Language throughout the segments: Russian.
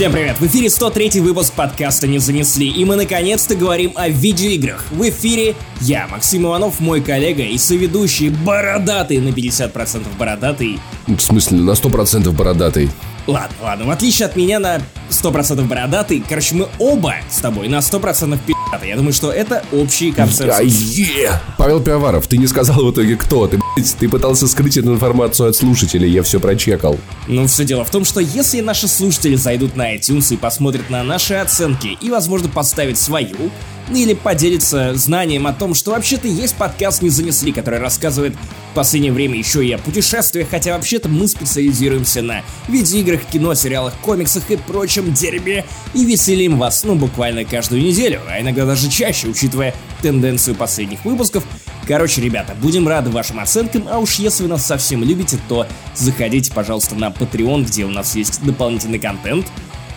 Всем привет! В эфире 103 выпуск подкаста «Не занесли», и мы наконец-то говорим о видеоиграх. В эфире я, Максим Иванов, мой коллега и соведущий бородатый, на 50% бородатый. В смысле, на 100% бородатый? Ладно, ладно, в отличие от меня на 100% бородатый, короче, мы оба с тобой на 100% пи***аты. Я думаю, что это общий консенсус. А, е! Павел Пиаваров, ты не сказал в итоге кто. Ты, ты пытался скрыть эту информацию от слушателей, я все прочекал. Ну, все дело в том, что если наши слушатели зайдут на iTunes и посмотрят на наши оценки и, возможно, поставят свою, или поделиться знанием о том, что вообще-то есть подкаст «Не занесли», который рассказывает в последнее время еще и о путешествиях, хотя вообще-то мы специализируемся на видеоиграх, кино, сериалах, комиксах и прочем дерьме, и веселим вас, ну, буквально каждую неделю, а иногда даже чаще, учитывая тенденцию последних выпусков. Короче, ребята, будем рады вашим оценкам, а уж если вы нас совсем любите, то заходите, пожалуйста, на Patreon, где у нас есть дополнительный контент,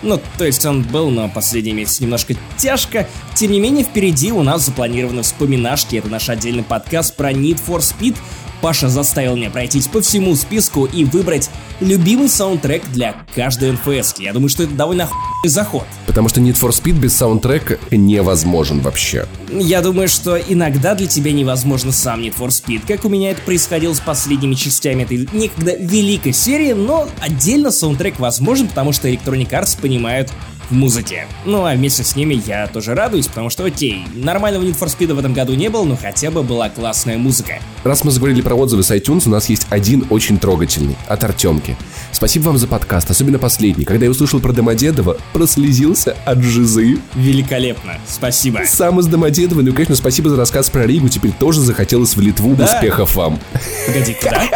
ну, то есть он был, но последний месяц немножко тяжко. Тем не менее, впереди у нас запланированы вспоминашки. Это наш отдельный подкаст про Need for Speed. Паша заставил меня пройтись по всему списку и выбрать любимый саундтрек для каждой НФС. Я думаю, что это довольно охуенный заход. Потому что Need for Speed без саундтрека невозможен вообще. Я думаю, что иногда для тебя невозможно сам Need for Speed, как у меня это происходило с последними частями этой некогда великой серии, но отдельно саундтрек возможен, потому что Electronic Arts понимают в музыке. Ну а вместе с ними я тоже радуюсь, потому что окей, нормального Need for Speed в этом году не было, но хотя бы была классная музыка. Раз мы заговорили про отзывы с iTunes, у нас есть один очень трогательный, от Артемки. Спасибо вам за подкаст, особенно последний. Когда я услышал про Домодедово, прослезился от жизы. Великолепно, спасибо. Сам из Домодедова, ну и, конечно, спасибо за рассказ про Ригу, теперь тоже захотелось в Литву. Да? Успехов вам. Погоди, куда?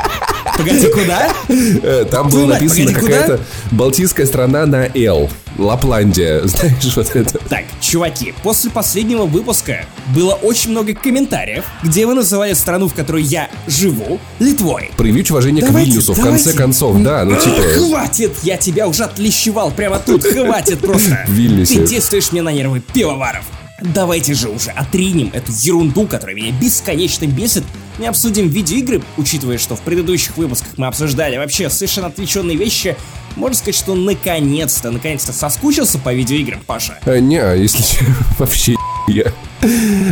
Погоди, куда? Э, там было написано какая-то балтийская страна на Л. Лапландия, знаешь, вот это. Так, чуваки, после последнего выпуска было очень много комментариев, где вы называли страну, в которой я живу, Литвой. Проявить уважение к Вильнюсу, в конце концов, да, ну типа... Хватит, я тебя уже отлещевал прямо тут, хватит просто. Вильнюсе. Ты действуешь мне на нервы, пивоваров. Давайте же уже отринем эту ерунду, которая меня бесконечно бесит, не обсудим видеоигры, учитывая, что в предыдущих выпусках мы обсуждали вообще совершенно отвлеченные вещи, можно сказать, что наконец-то, наконец-то соскучился по видеоиграм, Паша? А, не, если вообще я...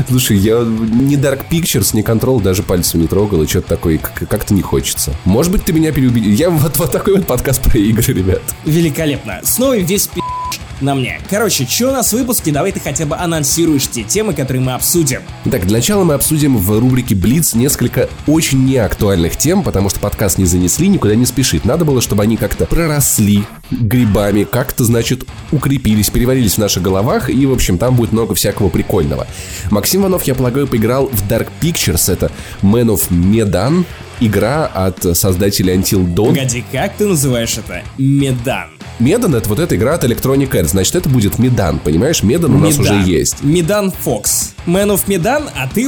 Слушай, я ни Dark Pictures, ни Control даже пальцем не трогал, и что-то такое как-то не хочется. Может быть, ты меня переубедил. Я вот, вот такой вот подкаст про игры, ребят. Великолепно. Снова весь пи*** на мне. Короче, что у нас в выпуске, давай ты хотя бы анонсируешь те темы, которые мы обсудим. Так, для начала мы обсудим в рубрике Блиц несколько очень неактуальных тем, потому что подкаст не занесли, никуда не спешит. Надо было, чтобы они как-то проросли грибами, как-то, значит, укрепились, переварились в наших головах, и, в общем, там будет много всякого прикольного. Максим Иванов, я полагаю, поиграл в Dark Pictures, это Man of Medan, игра от создателей Until Dawn. Погоди, как ты называешь это? Медан. Медан это вот эта игра от Electronic Arts, значит это будет Медан, понимаешь? Медан у нас уже есть. Медан Фокс. Man of Медан, а ты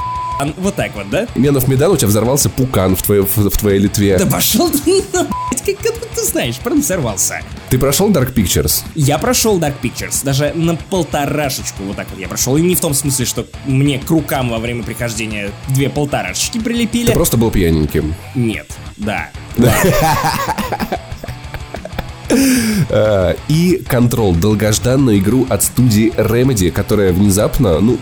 вот так вот, да? Менов Медан, у тебя взорвался пукан в твоей, в, в твоей Литве. Да пошел ты, как, как ты знаешь, прям взорвался. Ты прошел Dark Pictures? Я прошел Dark Pictures, даже на полторашечку вот так вот я прошел. И не в том смысле, что мне к рукам во время прихождения две полторашечки прилепили. Ты просто был пьяненьким. Нет, да. Э, и Control, долгожданную игру от студии Remedy, которая внезапно, ну,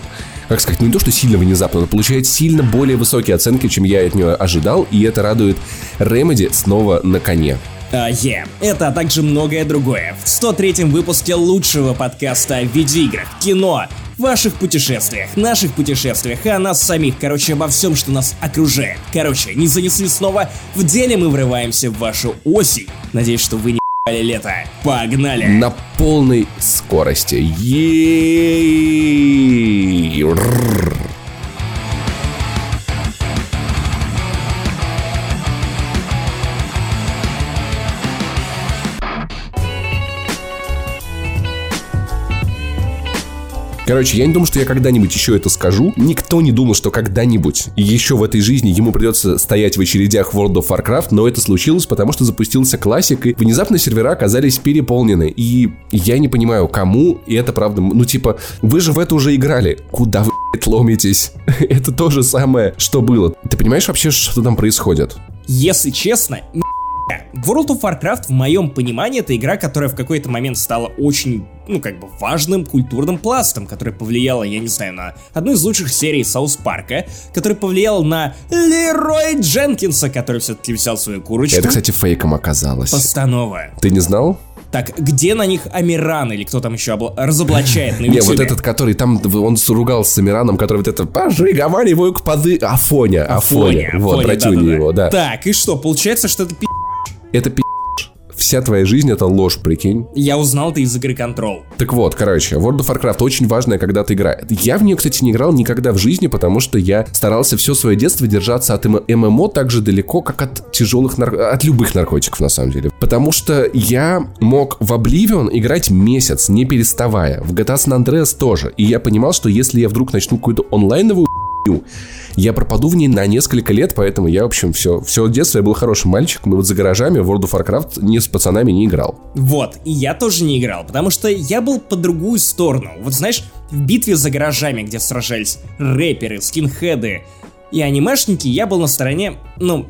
как сказать, не то, что сильно внезапно, но получает сильно более высокие оценки, чем я от нее ожидал, и это радует Remedy снова на коне. Uh, yeah. Это, а также многое другое. В 103-м выпуске лучшего подкаста о видеоиграх, кино, ваших путешествиях, наших путешествиях, о нас самих, короче, обо всем, что нас окружает. Короче, не занесли снова, в деле мы врываемся в вашу осень. Надеюсь, что вы не лето. Погнали! На полной скорости. Ей! Короче, я не думаю, что я когда-нибудь еще это скажу. Никто не думал, что когда-нибудь еще в этой жизни ему придется стоять в очередях World of Warcraft, но это случилось, потому что запустился классик, и внезапно сервера оказались переполнены. И я не понимаю, кому, и это правда, ну типа, вы же в это уже играли. Куда вы, ломитесь? это то же самое, что было. Ты понимаешь вообще, что там происходит? Если честно, World of Warcraft, в моем понимании, это игра, которая в какой-то момент стала очень, ну, как бы, важным культурным пластом, которая повлияла, я не знаю, на одну из лучших серий Саус Парка, которая повлияла на Лерой Дженкинса, который все-таки взял свою курочку. Это, кстати, фейком оказалось. Постанова. Ты не знал? Так, где на них Амиран или кто там еще обла- разоблачает на Не, вот этот, который там, он ругался с Амираном, который вот это «Пожиговариваю к поды...» Афоня, Афоня. Вот, да-да-да. его, да. Так, и что, получается, что это пи***? Это пи***. Вся твоя жизнь это ложь, прикинь. Я узнал это из игры Control. Так вот, короче, World of Warcraft очень важная когда-то игра. Я в нее, кстати, не играл никогда в жизни, потому что я старался все свое детство держаться от ММО ММО так же далеко, как от тяжелых нар... от любых наркотиков, на самом деле. Потому что я мог в Oblivion играть месяц, не переставая. В GTA San Andreas тоже. И я понимал, что если я вдруг начну какую-то онлайновую я пропаду в ней на несколько лет, поэтому я, в общем, все, все детство я был хорошим мальчиком, и вот за гаражами в World of Warcraft ни с пацанами не играл. Вот, и я тоже не играл, потому что я был по другую сторону. Вот знаешь, в битве за гаражами, где сражались рэперы, скинхеды и анимешники, я был на стороне, ну,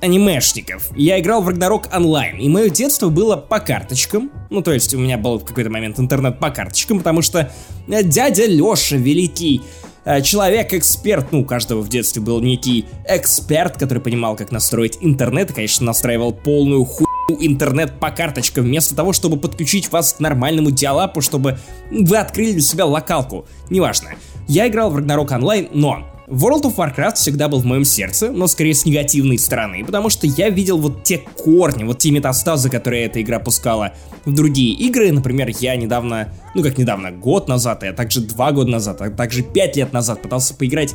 анимешников. Я играл в Ragnarok онлайн, и мое детство было по карточкам. Ну, то есть у меня был в какой-то момент интернет по карточкам, потому что э, дядя Леша великий человек-эксперт, ну, у каждого в детстве был некий эксперт, который понимал, как настроить интернет, и, конечно, настраивал полную хуйню интернет по карточкам, вместо того, чтобы подключить вас к нормальному диалапу, чтобы вы открыли для себя локалку. Неважно. Я играл в Ragnarok Online, но World of Warcraft всегда был в моем сердце, но скорее с негативной стороны, потому что я видел вот те корни, вот те метастазы, которые эта игра пускала в другие игры. Например, я недавно, ну как недавно, год назад, а также два года назад, а также пять лет назад пытался поиграть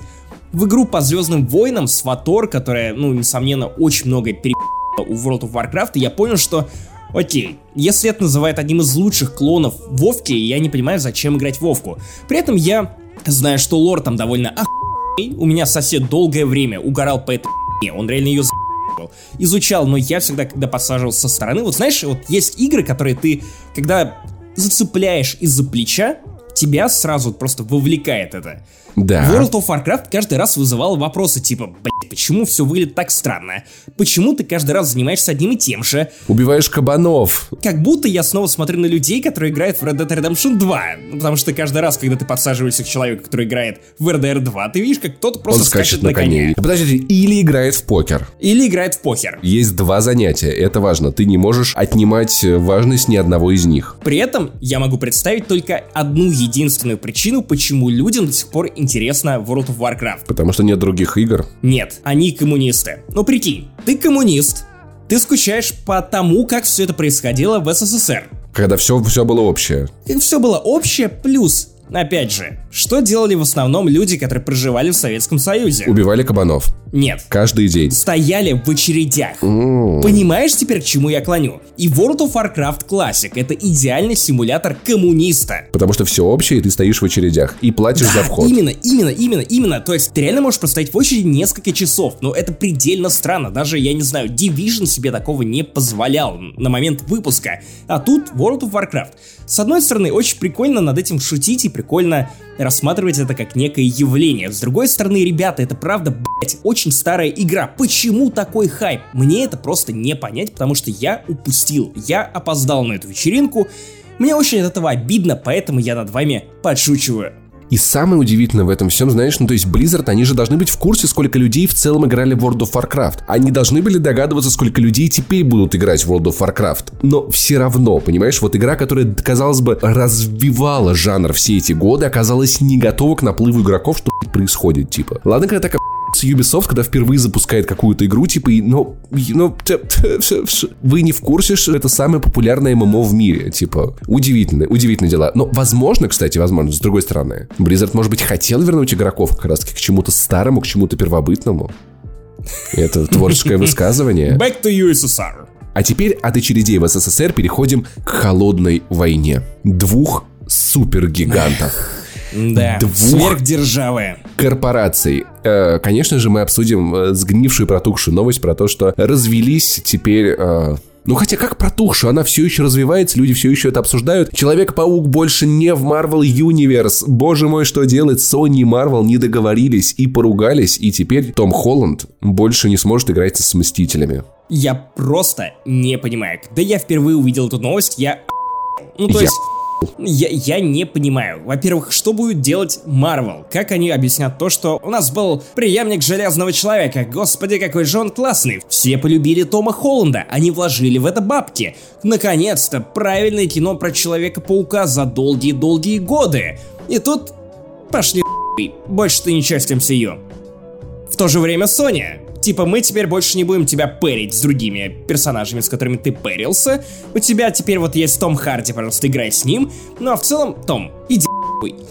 в игру по Звездным Войнам с Фатор, которая, ну, несомненно, очень много перепила у World of Warcraft, и я понял, что Окей, если это называют одним из лучших клонов Вовки, я не понимаю, зачем играть Вовку. При этом я знаю, что лор там довольно охуенный. У меня сосед долгое время угорал по этой он реально ее за***ал. изучал, но я всегда, когда подсаживался со стороны, вот знаешь, вот есть игры, которые ты, когда зацепляешь из-за плеча, тебя сразу просто вовлекает это. Да. World of Warcraft каждый раз вызывал вопросы типа, блять, почему все выглядит так странно? Почему ты каждый раз занимаешься одним и тем же? Убиваешь кабанов. Как будто я снова смотрю на людей, которые играют в Red Dead Redemption 2. Ну, Потому что каждый раз, когда ты подсаживаешься к человеку, который играет в RDR 2, ты видишь, как кто-то просто Он скачет на коне. Подождите, или играет в покер. Или играет в покер. Есть два занятия, это важно. Ты не можешь отнимать важность ни одного из них. При этом я могу представить только одну единственную причину, почему людям до сих пор интересно World of Warcraft. Потому что нет других игр. Нет, они коммунисты. Ну прикинь, ты коммунист, ты скучаешь по тому, как все это происходило в СССР. Когда все, все было общее. И все было общее, плюс, опять же, что делали в основном люди, которые проживали в Советском Союзе? Убивали кабанов. Нет. Каждый день. Стояли в очередях. М. Понимаешь теперь, к чему я клоню? И World of Warcraft Classic это идеальный симулятор коммуниста. Потому что все общее, и ты стоишь в очередях. И платишь за вход. Именно, именно, именно, именно. То есть ты реально можешь простоять в очереди несколько часов, но это предельно странно. Даже, я не знаю, Division себе такого не позволял на момент выпуска. А тут World of Warcraft. С одной стороны, очень прикольно над этим шутить и прикольно рассматривать это как некое явление. С другой стороны, ребята, это правда, блять, очень старая игра. Почему такой хайп? Мне это просто не понять, потому что я упустил. Я опоздал на эту вечеринку. Мне очень от этого обидно, поэтому я над вами подшучиваю. И самое удивительное в этом всем, знаешь, ну то есть Blizzard, они же должны быть в курсе, сколько людей в целом играли в World of Warcraft. Они должны были догадываться, сколько людей теперь будут играть в World of Warcraft. Но все равно, понимаешь, вот игра, которая, казалось бы, развивала жанр все эти годы, оказалась не готова к наплыву игроков, что происходит, типа. Ладно, когда такая с Ubisoft, когда впервые запускает какую-то игру, типа, ш- ш- вы не в курсе, что это самое популярное ММО в мире, типа, удивительно, удивительные дела. Но, возможно, кстати, возможно, с другой стороны, Blizzard, может быть, хотел вернуть игроков как раз-таки к чему-то старому, к чему-то первобытному. Это творческое высказывание. Back to USSR. А теперь от очередей в СССР переходим к холодной войне. Двух супергигантов. Да, Двух. сверхдержавы. корпораций. Э, конечно же, мы обсудим э, сгнившую протухшую новость про то, что развелись теперь... э, ну хотя как протухшую, она все еще развивается, люди все еще это обсуждают. Человек-паук больше не в Marvel Universe. Боже мой, что делать? Sony и Marvel не договорились и поругались, и теперь Том Холланд больше не сможет играть с Мстителями. Я просто не понимаю. Когда я впервые увидел эту новость, я... Ну, то Я есть... Я, я не понимаю. Во-первых, что будет делать Марвел? Как они объяснят то, что у нас был преемник Железного Человека? Господи, какой же он классный. Все полюбили Тома Холланда, они вложили в это бабки. Наконец-то, правильное кино про Человека-паука за долгие-долгие годы. И тут пошли больше ты не часть MCU. В то же время Соня. Типа, мы теперь больше не будем тебя пэрить с другими персонажами, с которыми ты пэрился. У тебя теперь вот есть Том Харди, пожалуйста, играй с ним. Ну а в целом, Том, иди.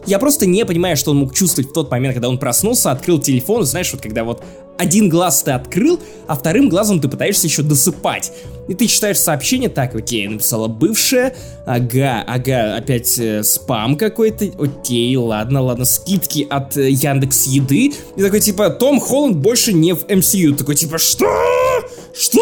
Я просто не понимаю, что он мог чувствовать в тот момент, когда он проснулся, открыл телефон, знаешь, вот когда вот один глаз ты открыл, а вторым глазом ты пытаешься еще досыпать. И ты читаешь сообщение, так, окей, написала бывшая, ага, ага, опять э, спам какой-то, окей, ладно, ладно, скидки от э, Яндекс Еды. И такой, типа, Том Холланд больше не в MCU. Такой, типа, что? Что?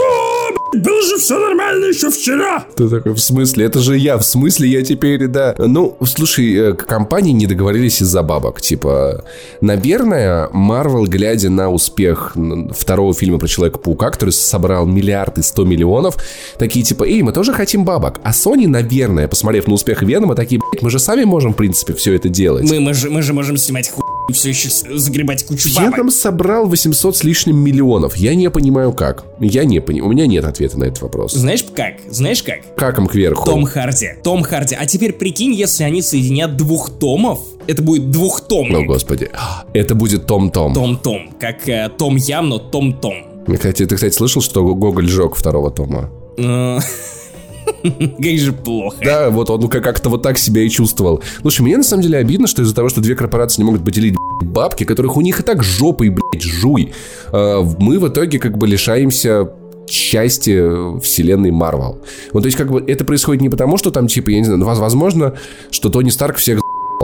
Было же все нормально еще вчера. Ты такой, в смысле? Это же я, в смысле я теперь, да. Ну, слушай, э, компании не договорились из-за бабок. Типа, наверное, Марвел, глядя на успех н- второго фильма про Человека-паука, который собрал миллиард и сто миллионов, такие типа, эй, мы тоже хотим бабок. А Sony, наверное, посмотрев на успех Венома, такие, блядь, мы же сами можем, в принципе, все это делать. Мы, мы, же, мы же можем снимать хуй все еще загребать кучу бабок. Веном собрал 800 с лишним миллионов. Я не понимаю, как. Я не понимаю. У меня нет ответа на этот вопрос. Знаешь как? Знаешь как? Как им кверху? Том Харди. Том Харди. А теперь прикинь, если они соединят двух томов, это будет О, двухтомник. господи. Это будет Том-Том. Том-том. Как э, Том Ям, но Том-том. Кстати, ты, кстати, слышал, что Гоголь жег второго тома? Как же плохо. Да, вот он как- как-то вот так себя и чувствовал. Слушай, мне на самом деле обидно, что из-за того, что две корпорации не могут поделить бабки, которых у них и так жопой, блядь, жуй, э, мы в итоге как бы лишаемся части вселенной Марвел. Вот, то есть, как бы, это происходит не потому, что там, типа, я не знаю, ну, воз- возможно, что Тони Старк всех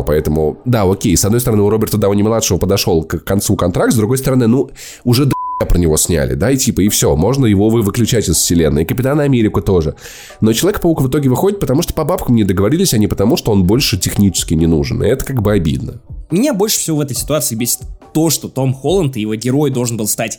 Поэтому, да, окей, с одной стороны, у Роберта Дауни-младшего подошел к концу контракт, с другой стороны, ну, уже про него сняли, да, и типа, и все, можно его вы- выключать из вселенной, и Капитана Америку тоже. Но Человек-паук в итоге выходит, потому что по бабкам не договорились, а не потому, что он больше технически не нужен, и это как бы обидно. Меня больше всего в этой ситуации бесит то, что Том Холланд и его герой должен был стать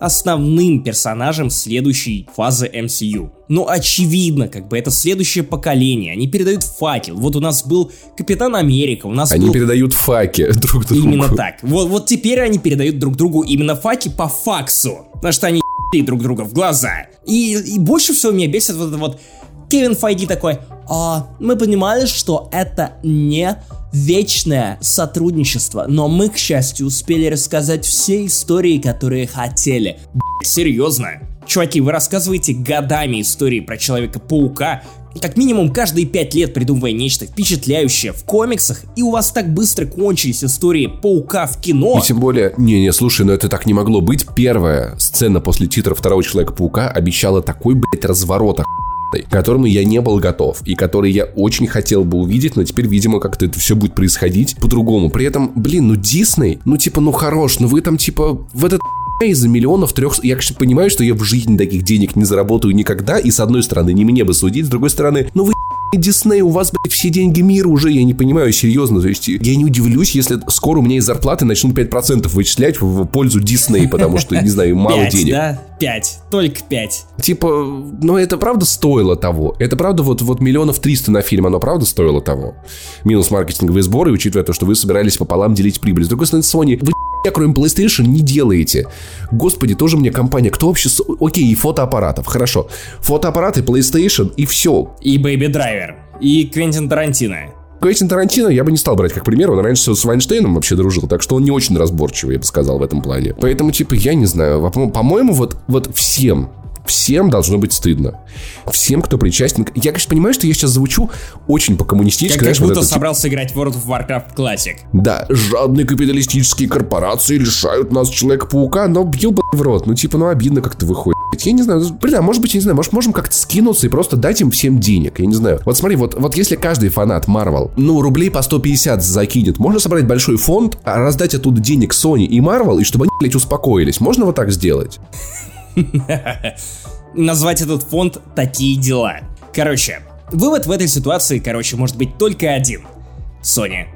основным персонажем следующей фазы MCU. Ну, очевидно, как бы это следующее поколение. Они передают факел. Вот у нас был Капитан Америка, у нас Они был... передают факи друг другу. Именно так. Вот, вот теперь они передают друг другу именно факи по факсу. Потому что они друг друга в глаза. И, и больше всего меня бесит вот это вот Кевин Файди такой, «А, мы понимали, что это не вечное сотрудничество, но мы, к счастью, успели рассказать все истории, которые хотели. Блядь, серьезно? Чуваки, вы рассказываете годами истории про Человека-паука, как минимум каждые пять лет придумывая нечто впечатляющее в комиксах, и у вас так быстро кончились истории Паука в кино. И тем более, не-не, слушай, но это так не могло быть. Первая сцена после титров второго Человека-паука обещала такой, блядь, разворот к которому я не был готов, и который я очень хотел бы увидеть, но теперь, видимо, как-то это все будет происходить по-другому. При этом, блин, ну Дисней, ну типа, ну хорош, ну вы там типа в этот из-за миллионов трех... Я, конечно, понимаю, что я в жизни таких денег не заработаю никогда, и с одной стороны, не мне бы судить, с другой стороны, ну вы Дисней, у вас, блядь, все деньги мира уже, я не понимаю, серьезно. То есть я не удивлюсь, если скоро у меня из зарплаты начнут 5% вычислять в пользу Дисней, потому что, не знаю, мало Пять, денег. да? Пять. Только пять. Типа, ну это правда стоило того. Это правда вот, вот миллионов триста на фильм, оно правда стоило того. Минус маркетинговые сборы, учитывая то, что вы собирались пополам делить прибыль. С другой стороны, Sony, вы я, кроме PlayStation, не делаете. Господи, тоже мне компания. Кто вообще... Окей, и фотоаппаратов. Хорошо. Фотоаппараты, PlayStation и все. И Бэйби Драйвер. И Квентин Тарантино. Квентин Тарантино я бы не стал брать как пример, он раньше с Вайнштейном вообще дружил, так что он не очень разборчивый, я бы сказал, в этом плане. Поэтому, типа, я не знаю, по- по-моему, вот, вот всем, всем должно быть стыдно. Всем, кто причастен. Я, конечно, понимаю, что я сейчас звучу очень по-коммунистически. Как, как знаешь, вот будто это, собрался играть в World of Warcraft Classic. да, жадные капиталистические корпорации лишают нас Человека-паука, но бил бы в рот. Ну, типа, ну, обидно как-то выходит. Я не знаю, блин, а может быть, я не знаю, может, можем как-то скинуться и просто дать им всем денег, я не знаю. Вот смотри, вот, вот если каждый фанат Marvel, ну, рублей по 150 закинет, можно собрать большой фонд, а раздать оттуда денег Sony и Marvel, и чтобы они, блядь, успокоились. Можно вот так сделать? Назвать этот фонд «Такие дела». Короче, вывод в этой ситуации, короче, может быть только один. Sony.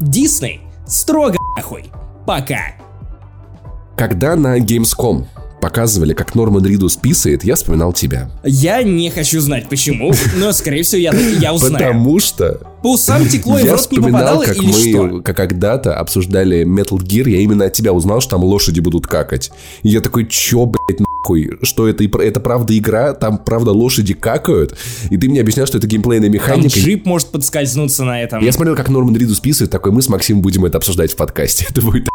Дисней. Строго нахуй. Пока. Когда на Gamescom показывали, как Норман Ридус писает, я вспоминал тебя. Я не хочу знать почему, но, скорее всего, я, я узнаю. Потому что... По усам текло и в рот не попадало как или мы что? как когда-то обсуждали Metal Gear, я именно от тебя узнал, что там лошади будут какать. И я такой, чё, блядь, нахуй? Что это? Это правда игра? Там правда лошади какают? И ты мне объяснял, что это геймплейная Там механика. джип может подскользнуться на этом. Я смотрел, как Норман Ридус писает, такой, мы с Максимом будем это обсуждать в подкасте. Это будет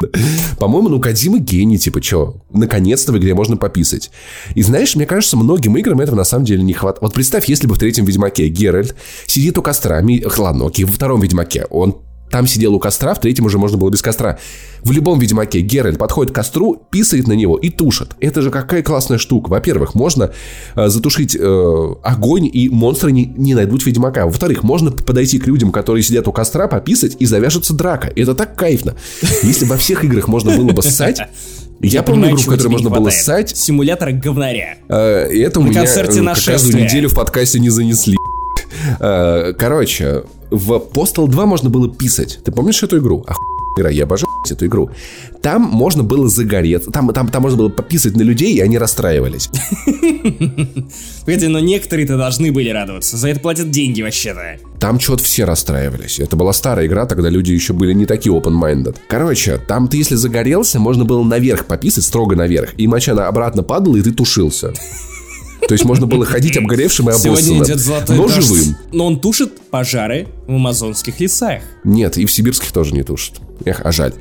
по-моему, ну Кадима гений, типа, чё, наконец-то в игре можно пописать. И знаешь, мне кажется, многим играм этого на самом деле не хватает. Вот представь, если бы в третьем Ведьмаке Геральт сидит у костра, ми... ладно, окей, во втором Ведьмаке он там сидел у костра, в третьем уже можно было без костра. В любом Ведьмаке Геральт подходит к костру, писает на него и тушит. Это же какая классная штука. Во-первых, можно э, затушить э, огонь, и монстры не, не найдут Ведьмака. Во-вторых, можно подойти к людям, которые сидят у костра, пописать, и завяжется драка. Это так кайфно. Если во всех играх можно было бы ссать, я помню понимаю, игру, в которой можно было ссать, Симулятор говнаря. Э, это у На меня концерте э, нашествия. каждую неделю в подкасте не занесли. Э, Короче, в Postal 2 можно было писать. Ты помнишь эту игру? Оху... игра, я обожаю эту игру. Там можно было загореться, там, там, там можно было пописать на людей, и они расстраивались. Погоди, но некоторые-то должны были радоваться. За это платят деньги вообще-то. Там что-то все расстраивались. Это была старая игра, тогда люди еще были не такие open-minded. Короче, там ты если загорелся, можно было наверх пописать, строго наверх, и моча обратно падала, и ты тушился. То есть можно было ходить обгоревшим и обоссанным, но дождь. живым. Но он тушит пожары в амазонских лесах. Нет, и в сибирских тоже не тушат. Эх, а жаль.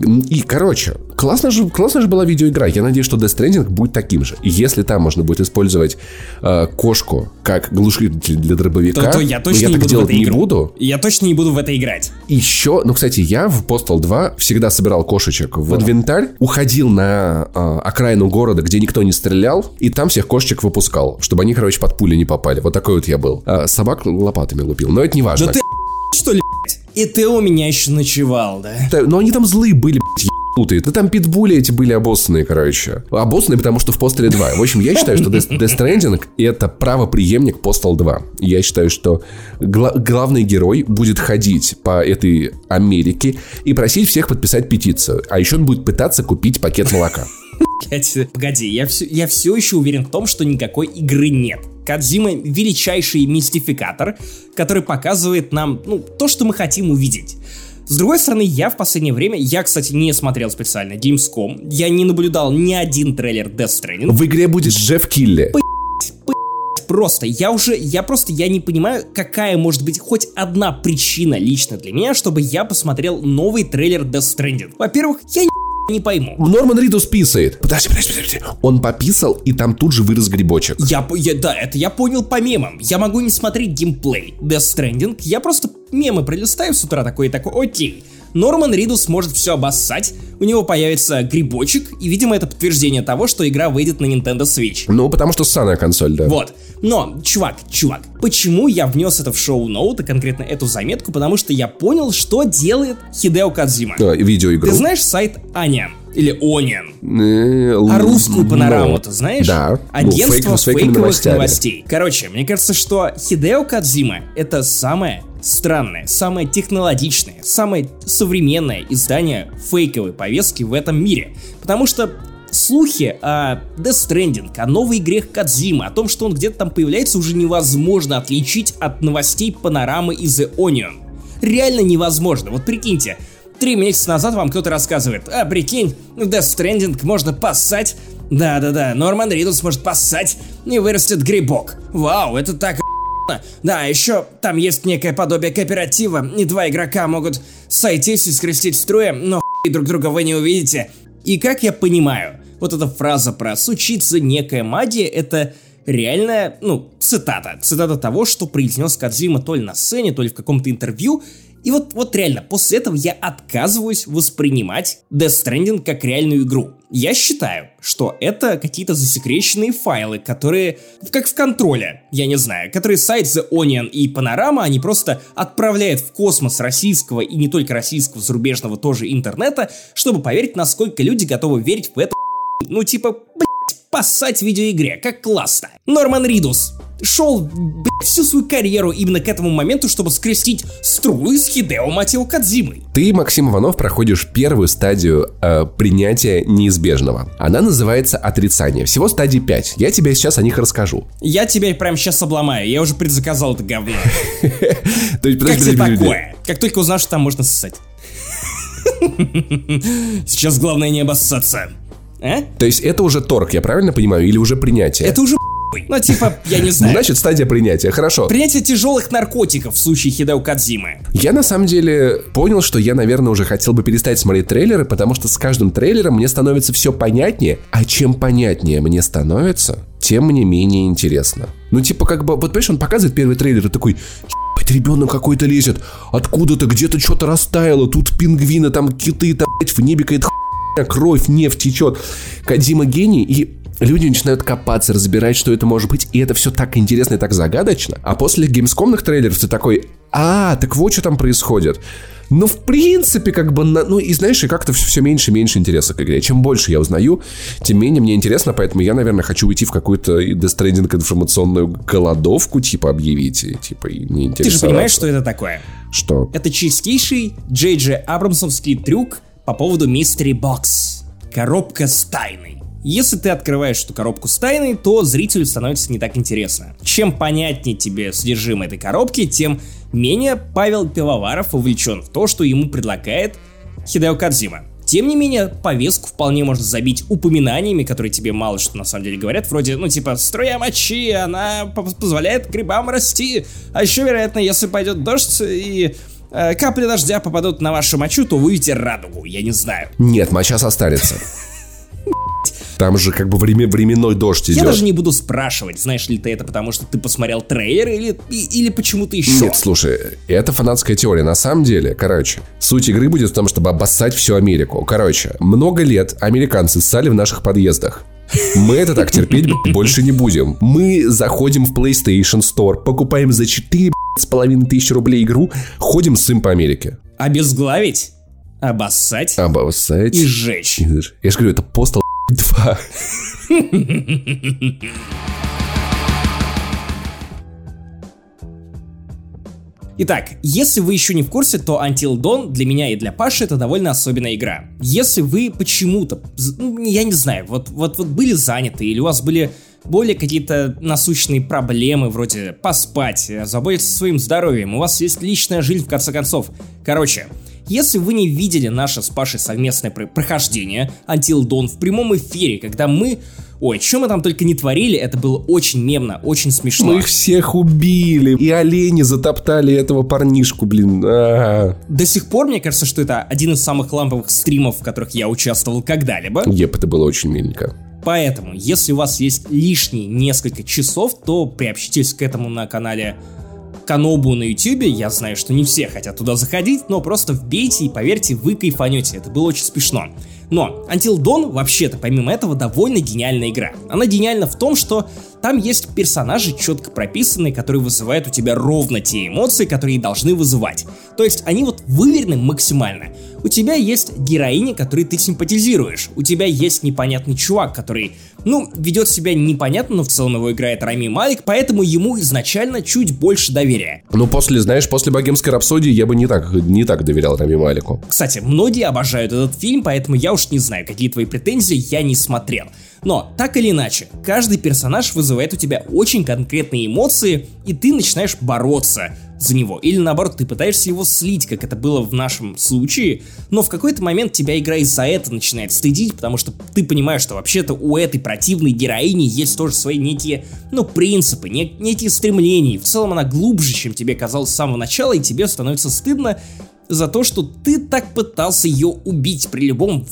И, короче, классно же, классно же была видеоигра. Я надеюсь, что Death Stranding будет таким же. И если там можно будет использовать э, кошку как глушитель для дробовика, То, то я точно я не так буду делать не игру. буду. Я точно не буду в это играть. Еще, ну, кстати, я в Postal 2 всегда собирал кошечек в инвентарь, уходил на э, окраину города, где никто не стрелял, и там всех кошечек выпускал, чтобы они, короче, под пули не попали. Вот такой вот я был. А собак лопатами лупил, но это не важно. Да ты что ли, блядь? И ты у меня еще ночевал, да? Да, Но они там злые были, блядь, ебанутые. Да там питбули эти были обоссанные, короче. Обоссанные, потому что в Postal 2. В общем, я считаю, что Death, Death Stranding это правоприемник Postal 2. Я считаю, что гла- главный герой будет ходить по этой Америке и просить всех подписать петицию. А еще он будет пытаться купить пакет молока. Погоди, я все, я все еще уверен в том, что никакой игры нет. Кадзима величайший мистификатор, который показывает нам, ну, то, что мы хотим увидеть. С другой стороны, я в последнее время, я, кстати, не смотрел специально Gamescom, я не наблюдал ни один трейлер Death Stranding, В игре будет Джефф Килли. просто, я уже, я просто, я не понимаю, какая может быть хоть одна причина лично для меня, чтобы я посмотрел новый трейлер Death Stranding. Во-первых, я ни не пойму. Норман Ридус писает. Подожди, подожди, подожди. Он пописал, и там тут же вырос грибочек. Я, я, да, это я понял по мемам. Я могу не смотреть геймплей Death Stranding, я просто мемы пролистаю с утра такой и такой, окей. Норман Ридус может все обоссать, у него появится грибочек, и, видимо, это подтверждение того, что игра выйдет на Nintendo Switch. Ну, потому что ссаная консоль, да. Вот. Но, чувак, чувак, почему я внес это в шоу-ноут, и конкретно эту заметку? Потому что я понял, что делает Хидео Кадзима. А, видеоигру. Ты знаешь сайт Onion? Или Onion? Э, А русскую панораму ну, ты знаешь? Да. Ну, Агентство фейк- с фейковыми фейковых новостей. Короче, мне кажется, что Хидео Кадзима это самое странное, самое технологичное, самое современное издание фейковой повестки в этом мире. Потому что слухи о Death Stranding, о новой игре Кадзима, о том, что он где-то там появляется, уже невозможно отличить от новостей панорамы из The Onion. Реально невозможно. Вот прикиньте, Три месяца назад вам кто-то рассказывает, а прикинь, в Death Stranding можно поссать. Да-да-да, Норман Ридус может поссать и вырастет грибок. Вау, это так. Да, еще там есть некое подобие кооператива, и два игрока могут сойтись и скрестить струи, но хуй друг друга вы не увидите. И как я понимаю, вот эта фраза про «сучиться некая магия» — это реальная, ну, цитата. Цитата того, что произнес Кадзима то ли на сцене, то ли в каком-то интервью, и вот, вот реально, после этого я отказываюсь воспринимать Death Stranding как реальную игру. Я считаю, что это какие-то засекреченные файлы, которые, как в контроле, я не знаю, которые сайт The Onion и Panorama, они просто отправляют в космос российского и не только российского, зарубежного тоже интернета, чтобы поверить, насколько люди готовы верить в это. Ну типа, блять, поссать в видеоигре, как классно. Норман Ридус, шел, блядь, всю свою карьеру именно к этому моменту, чтобы скрестить струю с Хидео Матио Кадзимой. Ты, Максим Иванов, проходишь первую стадию э, принятия неизбежного. Она называется отрицание. Всего стадий 5. Я тебе сейчас о них расскажу. Я тебя прямо сейчас обломаю, я уже предзаказал это говно. Как тебе подожди. такое? Как только узнал, что там можно ссать. Сейчас главное не обоссаться. А? То есть это уже торг, я правильно понимаю, или уже принятие? Это уже хуй. Ну, типа, я не знаю. Значит, стадия принятия. Хорошо. Принятие тяжелых наркотиков в случае Хидео Кадзимы. Я на самом деле понял, что я, наверное, уже хотел бы перестать смотреть трейлеры, потому что с каждым трейлером мне становится все понятнее, а чем понятнее мне становится, тем мне менее интересно. Ну, типа, как бы, вот понимаешь, он показывает первый трейлер и такой, «Ебать, ребенок какой-то лезет, откуда-то где-то что-то растаяло, тут пингвины, там киты, там, в небе какая-то хуйня, кровь, нефть течет. Кадима гений, и люди начинают копаться, разбирать, что это может быть, и это все так интересно и так загадочно. А после геймскомных трейлеров ты такой, а, так вот что там происходит. Ну, в принципе, как бы, на- ну, и знаешь, и как-то все, меньше и меньше интереса к игре. Чем больше я узнаю, тем менее мне интересно, поэтому я, наверное, хочу уйти в какую-то Stranding информационную голодовку, типа, объявить, и, типа, и не Ты же понимаешь, что это такое? Что? Это чистейший Джей Джей Абрамсовский трюк по поводу Mystery Box. Коробка с тайной. Если ты открываешь эту коробку с тайной, то зрителю становится не так интересно. Чем понятнее тебе содержимое этой коробки, тем менее Павел Пивоваров вовлечен в то, что ему предлагает Хидео Кадзима. Тем не менее, повестку вполне можно забить упоминаниями, которые тебе мало что на самом деле говорят, вроде, ну типа, струя мочи, она по- позволяет грибам расти, а еще, вероятно, если пойдет дождь и э, капли дождя попадут на вашу мочу, то вы увидите радугу, я не знаю. Нет, моча состарится. Там же как бы время, временной дождь идет. Я даже не буду спрашивать, знаешь ли ты это потому, что ты посмотрел трейлер или, или почему-то еще. Нет, слушай, это фанатская теория. На самом деле, короче, суть игры будет в том, чтобы обоссать всю Америку. Короче, много лет американцы ссали в наших подъездах. Мы это так терпеть больше не будем. Мы заходим в PlayStation Store, покупаем за 4 с половиной тысячи рублей игру, ходим с им по Америке. Обезглавить, обоссать Обоссать. и сжечь. Я же говорю, это Postal 2. Итак, если вы еще не в курсе, то Until Dawn для меня и для Паши это довольно особенная игра. Если вы почему-то, ну, я не знаю, вот, вот, вот были заняты или у вас были более какие-то насущные проблемы, вроде поспать, э, заботиться о своим здоровьем, у вас есть личная жизнь в конце концов. Короче, если вы не видели наше с Пашей совместное про- прохождение Until Dawn в прямом эфире, когда мы... Ой, что мы там только не творили, это было очень мемно, очень смешно. Мы их всех убили. И олени затоптали этого парнишку, блин. А. До сих пор мне кажется, что это один из самых ламповых стримов, в которых я участвовал когда-либо. Еп, это было очень миленько. Поэтому, если у вас есть лишние несколько часов, то приобщитесь к этому на канале Канобу на ютюбе. Я знаю, что не все хотят туда заходить, но просто вбейте и поверьте, вы кайфанете. Это было очень смешно. Но Until Dawn, вообще-то, помимо этого, довольно гениальная игра. Она гениальна в том, что там есть персонажи четко прописанные, которые вызывают у тебя ровно те эмоции, которые должны вызывать. То есть они вот выверены максимально. У тебя есть героиня, которой ты симпатизируешь. У тебя есть непонятный чувак, который, ну, ведет себя непонятно, но в целом его играет Рами Малик, поэтому ему изначально чуть больше доверия. Ну, после, знаешь, после богемской рапсодии я бы не так, не так доверял Рами Малику. Кстати, многие обожают этот фильм, поэтому я уж не знаю, какие твои претензии, я не смотрел. Но, так или иначе, каждый персонаж вызывает у тебя очень конкретные эмоции, и ты начинаешь бороться за него. Или наоборот, ты пытаешься его слить, как это было в нашем случае, но в какой-то момент тебя игра из-за этого начинает стыдить, потому что ты понимаешь, что вообще-то у этой противной героини есть тоже свои некие, ну, принципы, не- некие стремления. В целом она глубже, чем тебе казалось с самого начала, и тебе становится стыдно за то, что ты так пытался ее убить при любом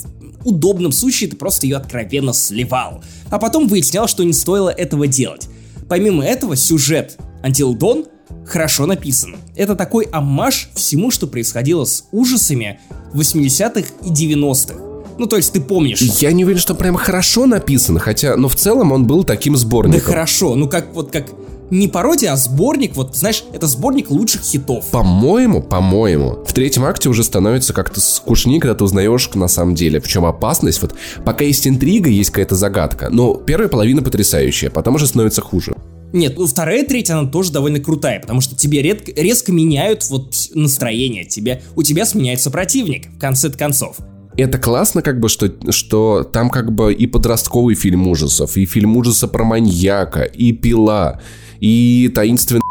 удобном случае, ты просто ее откровенно сливал. А потом выяснял, что не стоило этого делать. Помимо этого, сюжет Until Dawn хорошо написан. Это такой аммаж всему, что происходило с ужасами в 80-х и 90-х. Ну, то есть ты помнишь. Я не уверен, что прям хорошо написан, хотя, но в целом он был таким Да сборником. хорошо, ну как вот как не пародия, а сборник, вот знаешь, это сборник лучших хитов. По-моему, по-моему, в третьем акте уже становится как-то скучнее, когда ты узнаешь на самом деле, в чем опасность. Вот пока есть интрига, есть какая-то загадка, но первая половина потрясающая, потом уже становится хуже. Нет, ну вторая, третья, она тоже довольно крутая, потому что тебе редко, резко меняют вот настроение, тебе, у тебя сменяется противник в конце концов. Это классно, как бы, что, что там как бы и подростковый фильм ужасов, и фильм ужаса про маньяка, и пила, и таинственный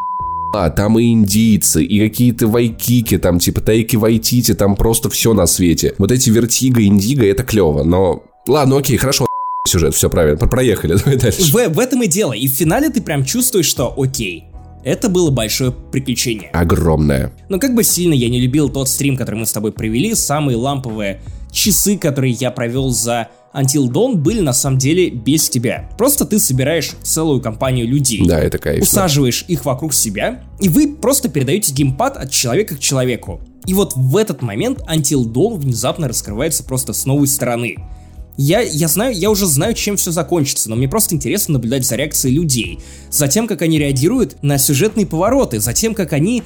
а, там и индийцы, и какие-то вайкики, там типа тайки вайтити, там просто все на свете. Вот эти вертига, индиго, это клево, но... Ладно, окей, хорошо, сюжет, все правильно, проехали, давай дальше. В, в этом и дело, и в финале ты прям чувствуешь, что окей, это было большое приключение. Огромное. Но как бы сильно я не любил тот стрим, который мы с тобой провели, самые ламповые часы, которые я провел за Until Dawn были на самом деле без тебя. Просто ты собираешь целую компанию людей. Да, это кайф. Усаживаешь их вокруг себя, и вы просто передаете геймпад от человека к человеку. И вот в этот момент Until Dawn внезапно раскрывается просто с новой стороны. Я, я знаю, я уже знаю, чем все закончится, но мне просто интересно наблюдать за реакцией людей, за тем, как они реагируют на сюжетные повороты, за тем, как они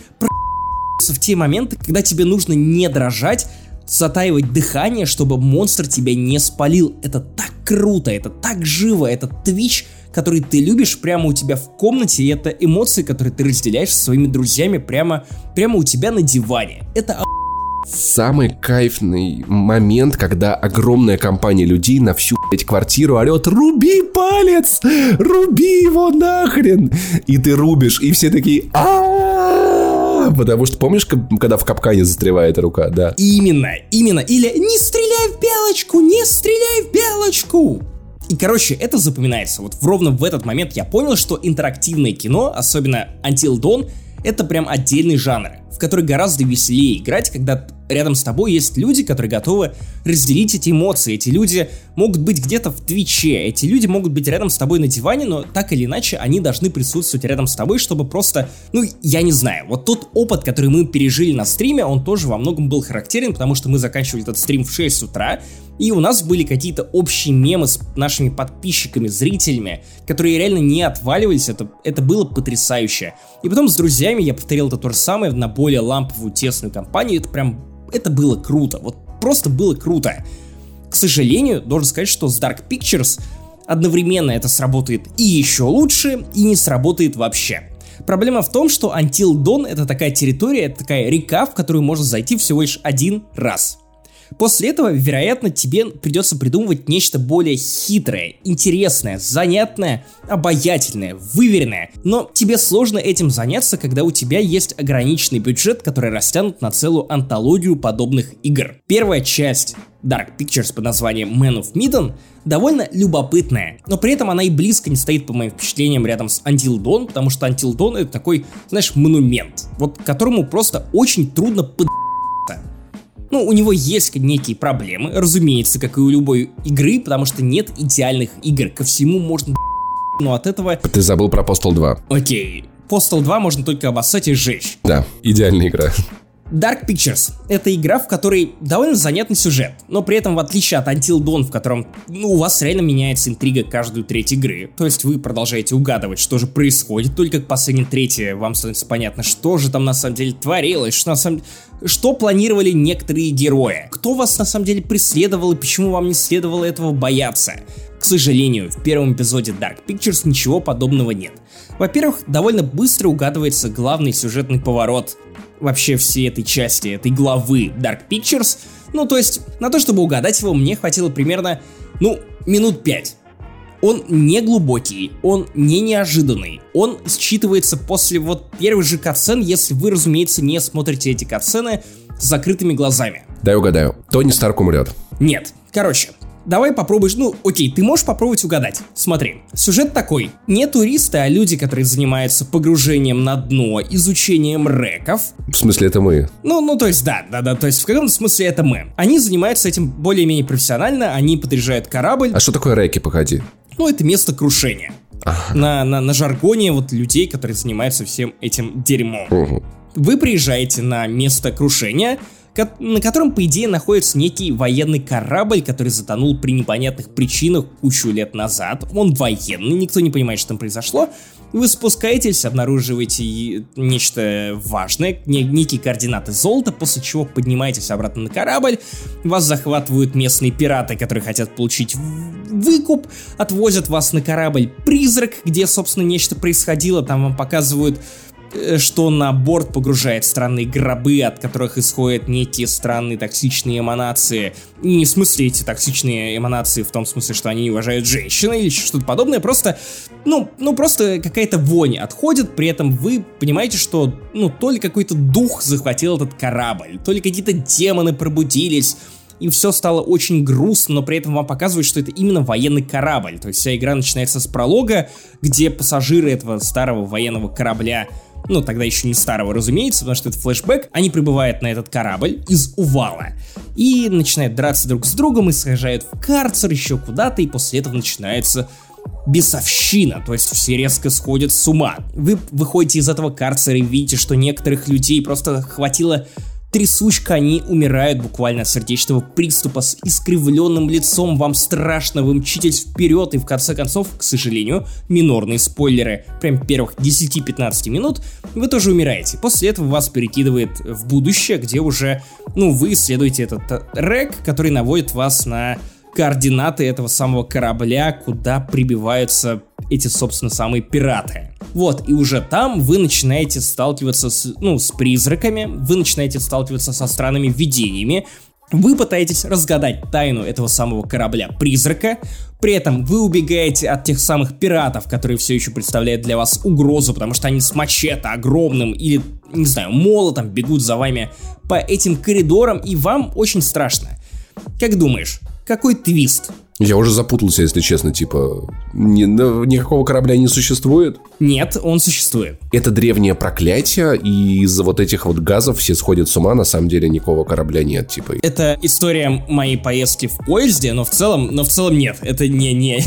в те моменты, когда тебе нужно не дрожать, затаивать дыхание, чтобы монстр тебя не спалил. Это так круто, это так живо, это твич, который ты любишь прямо у тебя в комнате, и это эмоции, которые ты разделяешь со своими друзьями прямо, прямо у тебя на диване. Это Самый кайфный момент, когда огромная компания людей на всю блядь, квартиру орет «Руби палец! Руби его нахрен!» И ты рубишь, и все такие а Потому что помнишь, когда в капкане застревает рука, да? Именно, именно. Или «Не стреляй в белочку! Не стреляй в белочку!» И, короче, это запоминается. Вот ровно в этот момент я понял, что интерактивное кино, особенно Until Dawn, это прям отдельный жанр, в который гораздо веселее играть, когда рядом с тобой есть люди, которые готовы разделить эти эмоции. Эти люди могут быть где-то в Твиче, эти люди могут быть рядом с тобой на диване, но так или иначе они должны присутствовать рядом с тобой, чтобы просто, ну, я не знаю, вот тот опыт, который мы пережили на стриме, он тоже во многом был характерен, потому что мы заканчивали этот стрим в 6 утра, и у нас были какие-то общие мемы с нашими подписчиками, зрителями, которые реально не отваливались, это, это было потрясающе. И потом с друзьями я повторил это то же самое на более ламповую, тесную компанию, это прям, это было круто, вот просто было круто. К сожалению, должен сказать, что с Dark Pictures одновременно это сработает и еще лучше, и не сработает вообще. Проблема в том, что Until Dawn это такая территория, это такая река, в которую можно зайти всего лишь один раз. После этого, вероятно, тебе придется придумывать нечто более хитрое, интересное, занятное, обаятельное, выверенное. Но тебе сложно этим заняться, когда у тебя есть ограниченный бюджет, который растянут на целую антологию подобных игр. Первая часть Dark Pictures под названием Man of Medan довольно любопытная, но при этом она и близко не стоит по моим впечатлениям рядом с Until Dawn, потому что Until Dawn это такой, знаешь, монумент, вот которому просто очень трудно под ну, у него есть некие проблемы, разумеется, как и у любой игры, потому что нет идеальных игр. Ко всему можно но от этого... Ты забыл про Postal 2. Окей. Postal 2 можно только обоссать и сжечь. Да, идеальная игра. Dark Pictures — это игра, в которой довольно занятный сюжет, но при этом, в отличие от Until Dawn, в котором ну, у вас реально меняется интрига каждую треть игры, то есть вы продолжаете угадывать, что же происходит, только к последней трети вам становится понятно, что же там на самом деле творилось, что на самом что планировали некоторые герои, кто вас на самом деле преследовал и почему вам не следовало этого бояться. К сожалению, в первом эпизоде Dark Pictures ничего подобного нет. Во-первых, довольно быстро угадывается главный сюжетный поворот вообще всей этой части, этой главы Dark Pictures. Ну, то есть, на то, чтобы угадать его, мне хватило примерно, ну, минут пять. Он не глубокий, он не неожиданный, он считывается после вот первых же катсцен, если вы, разумеется, не смотрите эти катсцены с закрытыми глазами. Дай угадаю, Тони Старк умрет. Нет, короче, Давай попробуешь, ну окей, ты можешь попробовать угадать. Смотри, сюжет такой. Не туристы, а люди, которые занимаются погружением на дно, изучением реков. В смысле, это мы? Ну, ну, то есть, да, да, да, то есть в каком смысле это мы. Они занимаются этим более-менее профессионально, они подряжают корабль. А что такое реки, погоди? Ну, это место крушения. Ага. На, на, на жаргоне вот людей, которые занимаются всем этим дерьмом. Угу. Вы приезжаете на место крушения, на котором, по идее, находится некий военный корабль, который затонул при непонятных причинах кучу лет назад. Он военный, никто не понимает, что там произошло. Вы спускаетесь, обнаруживаете нечто важное, некие координаты золота, после чего поднимаетесь обратно на корабль, вас захватывают местные пираты, которые хотят получить выкуп, отвозят вас на корабль Призрак, где, собственно, нечто происходило, там вам показывают что на борт погружает странные гробы, от которых исходят некие странные токсичные эманации. Не в смысле эти токсичные эманации в том смысле, что они не уважают женщин или что-то подобное, просто, ну, ну просто какая-то вонь отходит, при этом вы понимаете, что, ну, то ли какой-то дух захватил этот корабль, то ли какие-то демоны пробудились, и все стало очень грустно, но при этом вам показывают, что это именно военный корабль. То есть вся игра начинается с пролога, где пассажиры этого старого военного корабля ну тогда еще не старого, разумеется, потому что это флешбэк, они прибывают на этот корабль из Увала и начинают драться друг с другом и сажают в карцер еще куда-то, и после этого начинается бесовщина, то есть все резко сходят с ума. Вы выходите из этого карцера и видите, что некоторых людей просто хватило трясучка, они умирают буквально от сердечного приступа с искривленным лицом, вам страшно, вы мчитесь вперед, и в конце концов, к сожалению, минорные спойлеры, прям первых 10-15 минут, вы тоже умираете. После этого вас перекидывает в будущее, где уже, ну, вы исследуете этот э, рек, который наводит вас на координаты этого самого корабля, куда прибиваются эти, собственно, самые пираты. Вот, и уже там вы начинаете сталкиваться с, ну, с призраками, вы начинаете сталкиваться со странными видениями, вы пытаетесь разгадать тайну этого самого корабля-призрака, при этом вы убегаете от тех самых пиратов, которые все еще представляют для вас угрозу, потому что они с мачете огромным или, не знаю, молотом бегут за вами по этим коридорам, и вам очень страшно. Как думаешь, какой твист? Я уже запутался, если честно, типа, ни, никакого корабля не существует? Нет, он существует. Это древнее проклятие, и из-за вот этих вот газов все сходят с ума, на самом деле никакого корабля нет, типа. Это история моей поездки в поезде, но в целом, но в целом нет, это не, не,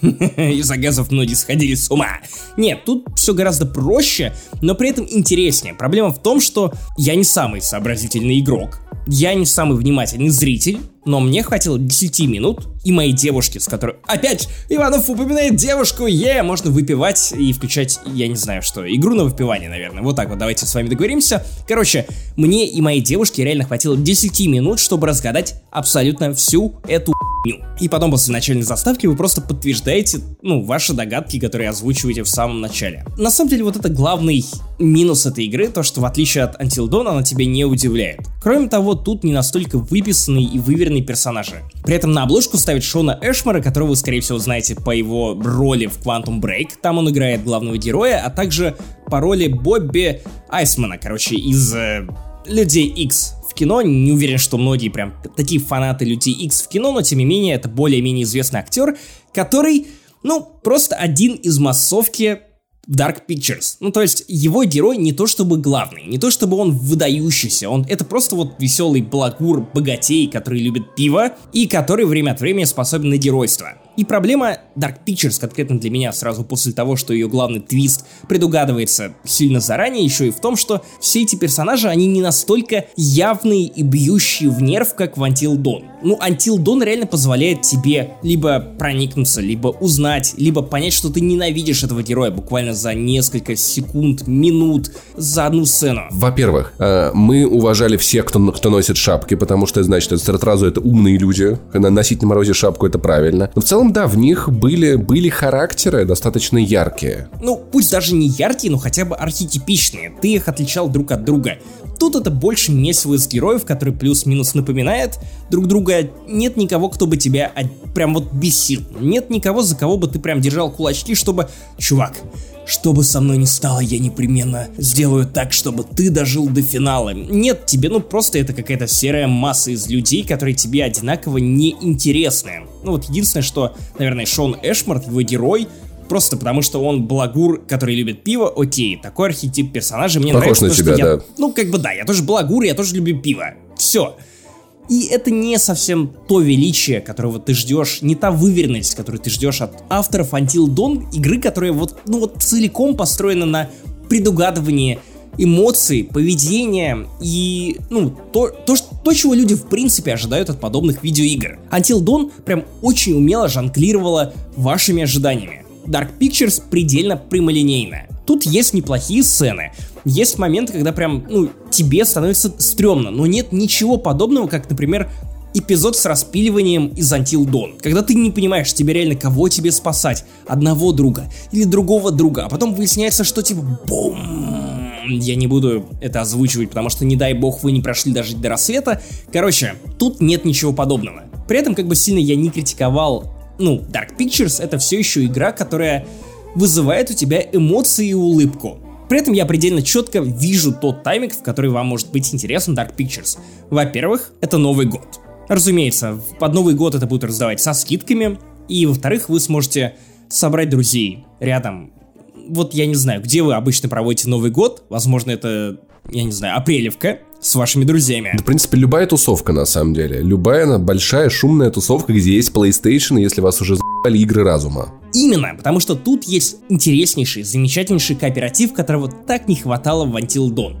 из-за газов многие сходили с ума. Нет, тут все гораздо проще, но при этом интереснее. Проблема в том, что я не самый сообразительный игрок. Я не самый внимательный зритель, но мне хватило 10 минут, и моей девушке, с которой... Опять, Иванов упоминает девушку, е, можно выпивать и включать, я не знаю что, игру на выпивание, наверное. Вот так вот, давайте с вами договоримся. Короче, мне и моей девушке реально хватило 10 минут, чтобы разгадать абсолютно всю эту и потом после начальной заставки вы просто подтверждаете, ну, ваши догадки, которые озвучиваете в самом начале. На самом деле, вот это главный минус этой игры, то, что в отличие от Until Dawn она тебя не удивляет. Кроме того, тут не настолько выписанные и выверенные персонажи. При этом на обложку ставит Шона Эшмара, которого вы, скорее всего, знаете по его роли в Quantum Break, там он играет главного героя, а также по роли Бобби Айсмана, короче, из э, Людей X в кино. Не уверен, что многие прям такие фанаты Людей X в кино, но тем не менее это более-менее известный актер, который, ну, просто один из массовки Dark Pictures. Ну, то есть, его герой не то чтобы главный, не то чтобы он выдающийся, он это просто вот веселый благур, богатей, который любит пиво и который время от времени способен на геройство. И проблема Dark Pictures, конкретно для меня, сразу после того, что ее главный твист предугадывается сильно заранее, еще и в том, что все эти персонажи, они не настолько явные и бьющие в нерв, как в Until Dawn. Ну, Until Dawn реально позволяет тебе либо проникнуться, либо узнать, либо понять, что ты ненавидишь этого героя буквально за несколько секунд, минут, за одну сцену. Во-первых, э, мы уважали всех, кто, кто носит шапки, потому что, значит, сразу это умные люди. Носить на морозе шапку это правильно. Но в целом да, в них были, были характеры достаточно яркие. Ну, пусть даже не яркие, но хотя бы архетипичные. Ты их отличал друг от друга. Тут это больше месиво из героев, которые плюс-минус напоминают друг друга. Нет никого, кто бы тебя прям вот бесил. Нет никого, за кого бы ты прям держал кулачки, чтобы... Чувак, что бы со мной ни стало, я непременно сделаю так, чтобы ты дожил до финала. Нет, тебе ну просто это какая-то серая масса из людей, которые тебе одинаково неинтересны. Ну вот единственное, что, наверное, Шон Эшмарт, его герой, просто потому что он благур, который любит пиво, окей, такой архетип персонажа мне Похож нравится. на тебя, я, да. Ну, как бы да, я тоже благур, я тоже люблю пиво. Все. И это не совсем то величие, которого ты ждешь, не та выверенность, которую ты ждешь от авторов Until Dawn, игры, которая вот, ну вот целиком построена на предугадывании эмоции, поведение и, ну, то, то, то, чего люди в принципе ожидают от подобных видеоигр. Until Dawn прям очень умело жонглировала вашими ожиданиями. Dark Pictures предельно прямолинейная. Тут есть неплохие сцены, есть моменты, когда прям, ну, тебе становится стрёмно, но нет ничего подобного, как, например, эпизод с распиливанием из Until Dawn. Когда ты не понимаешь, тебе реально кого тебе спасать, одного друга или другого друга, а потом выясняется, что типа бум, я не буду это озвучивать, потому что, не дай бог, вы не прошли даже до рассвета. Короче, тут нет ничего подобного. При этом, как бы сильно я не критиковал, ну, Dark Pictures это все еще игра, которая вызывает у тебя эмоции и улыбку. При этом я предельно четко вижу тот тайминг, в который вам может быть интересен Dark Pictures. Во-первых, это Новый год. Разумеется, под Новый год это будут раздавать со скидками. И во-вторых, вы сможете собрать друзей рядом. Вот я не знаю, где вы обычно проводите Новый год. Возможно, это, я не знаю, апрелевка с вашими друзьями. В принципе, любая тусовка, на самом деле. Любая большая, шумная тусовка, где есть PlayStation, если вас уже за***ли игры разума. Именно, потому что тут есть интереснейший, замечательнейший кооператив, которого так не хватало в Until Dawn.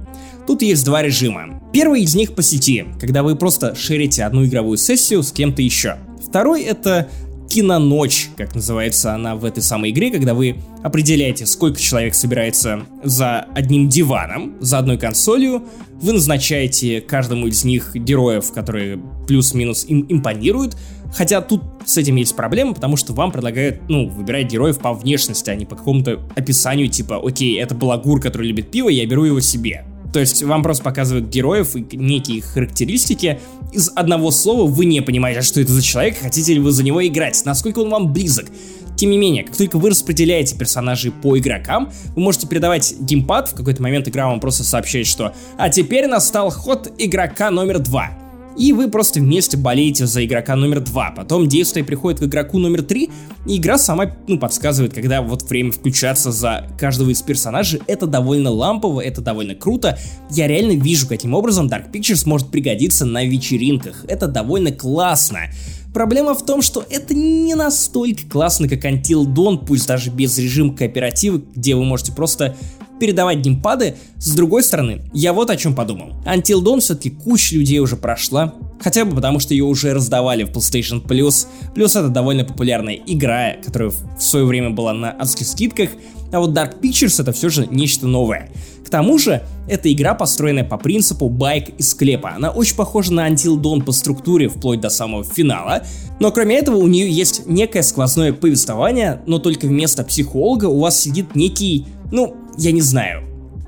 Тут есть два режима. Первый из них по сети, когда вы просто шерите одну игровую сессию с кем-то еще. Второй это киноночь, как называется она в этой самой игре, когда вы определяете, сколько человек собирается за одним диваном, за одной консолью, вы назначаете каждому из них героев, которые плюс-минус им импонируют, хотя тут с этим есть проблема, потому что вам предлагают, ну, выбирать героев по внешности, а не по какому-то описанию, типа, окей, это балагур, который любит пиво, я беру его себе. То есть вам просто показывают героев и некие характеристики. Из одного слова вы не понимаете, что это за человек, хотите ли вы за него играть, насколько он вам близок. Тем не менее, как только вы распределяете персонажей по игрокам, вы можете передавать геймпад, в какой-то момент игра вам просто сообщает, что «А теперь настал ход игрока номер два» и вы просто вместе болеете за игрока номер два. Потом действие приходит к игроку номер три, и игра сама ну, подсказывает, когда вот время включаться за каждого из персонажей. Это довольно лампово, это довольно круто. Я реально вижу, каким образом Dark Pictures может пригодиться на вечеринках. Это довольно классно. Проблема в том, что это не настолько классно, как Until Dawn, пусть даже без режима кооператива, где вы можете просто передавать геймпады. С другой стороны, я вот о чем подумал. Until Dawn все-таки куча людей уже прошла, хотя бы потому, что ее уже раздавали в PlayStation Plus. Плюс это довольно популярная игра, которая в свое время была на адских скидках, а вот Dark Pictures это все же нечто новое. К тому же, эта игра построенная по принципу байк из склепа. Она очень похожа на Until Dawn по структуре, вплоть до самого финала. Но кроме этого, у нее есть некое сквозное повествование, но только вместо психолога у вас сидит некий, ну, я не знаю,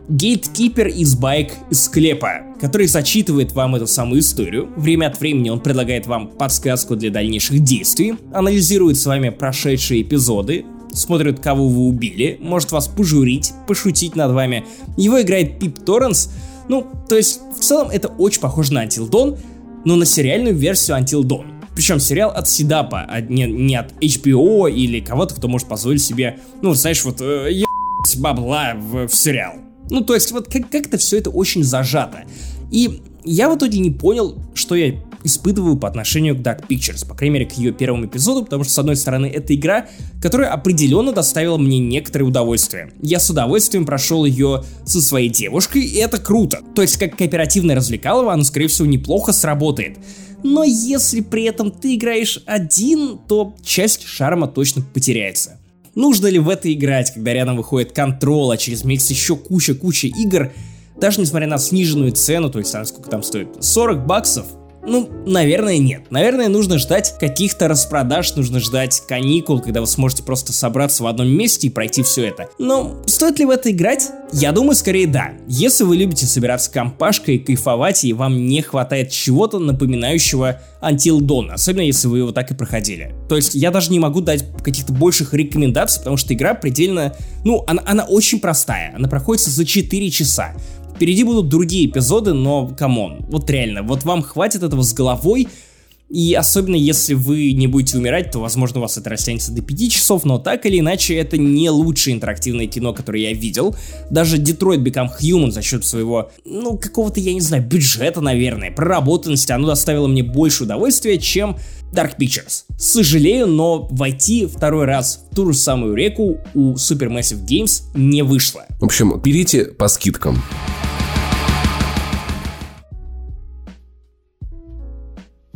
гейткипер из байк из склепа, который зачитывает вам эту самую историю. Время от времени он предлагает вам подсказку для дальнейших действий, анализирует с вами прошедшие эпизоды, смотрит, кого вы убили, может вас пожурить, пошутить над вами. Его играет Пип Торренс. Ну, то есть, в целом это очень похоже на Dawn, но на сериальную версию Dawn. Причем сериал от Сидапа, а не, не от HBO или кого-то, кто может позволить себе, ну, знаешь, вот, э, бабла в, в сериал. Ну, то есть, вот как- как-то все это очень зажато. И я в итоге не понял, что я испытываю по отношению к Dark Pictures, по крайней мере, к ее первому эпизоду, потому что, с одной стороны, это игра, которая определенно доставила мне некоторое удовольствие. Я с удовольствием прошел ее со своей девушкой, и это круто. То есть, как кооперативное развлекалово, оно, скорее всего, неплохо сработает. Но если при этом ты играешь один, то часть шарма точно потеряется. Нужно ли в это играть, когда рядом выходит контрол, а через месяц еще куча-куча игр, даже несмотря на сниженную цену, то есть, сколько там стоит, 40 баксов, ну, наверное, нет. Наверное, нужно ждать каких-то распродаж, нужно ждать каникул, когда вы сможете просто собраться в одном месте и пройти все это. Но стоит ли в это играть? Я думаю, скорее да. Если вы любите собираться компашкой, кайфовать, и вам не хватает чего-то напоминающего Until Dawn, особенно если вы его так и проходили. То есть я даже не могу дать каких-то больших рекомендаций, потому что игра предельно... Ну, она, она очень простая. Она проходится за 4 часа. Впереди будут другие эпизоды, но come on, вот реально, вот вам хватит этого с головой, и особенно если вы не будете умирать, то, возможно, у вас это растянется до 5 часов, но так или иначе, это не лучшее интерактивное кино, которое я видел. Даже Detroit Become Human за счет своего, ну, какого-то, я не знаю, бюджета, наверное, проработанности, оно доставило мне больше удовольствия, чем Dark Pictures. Сожалею, но войти второй раз в ту же самую реку у Supermassive Games не вышло. В общем, берите по скидкам.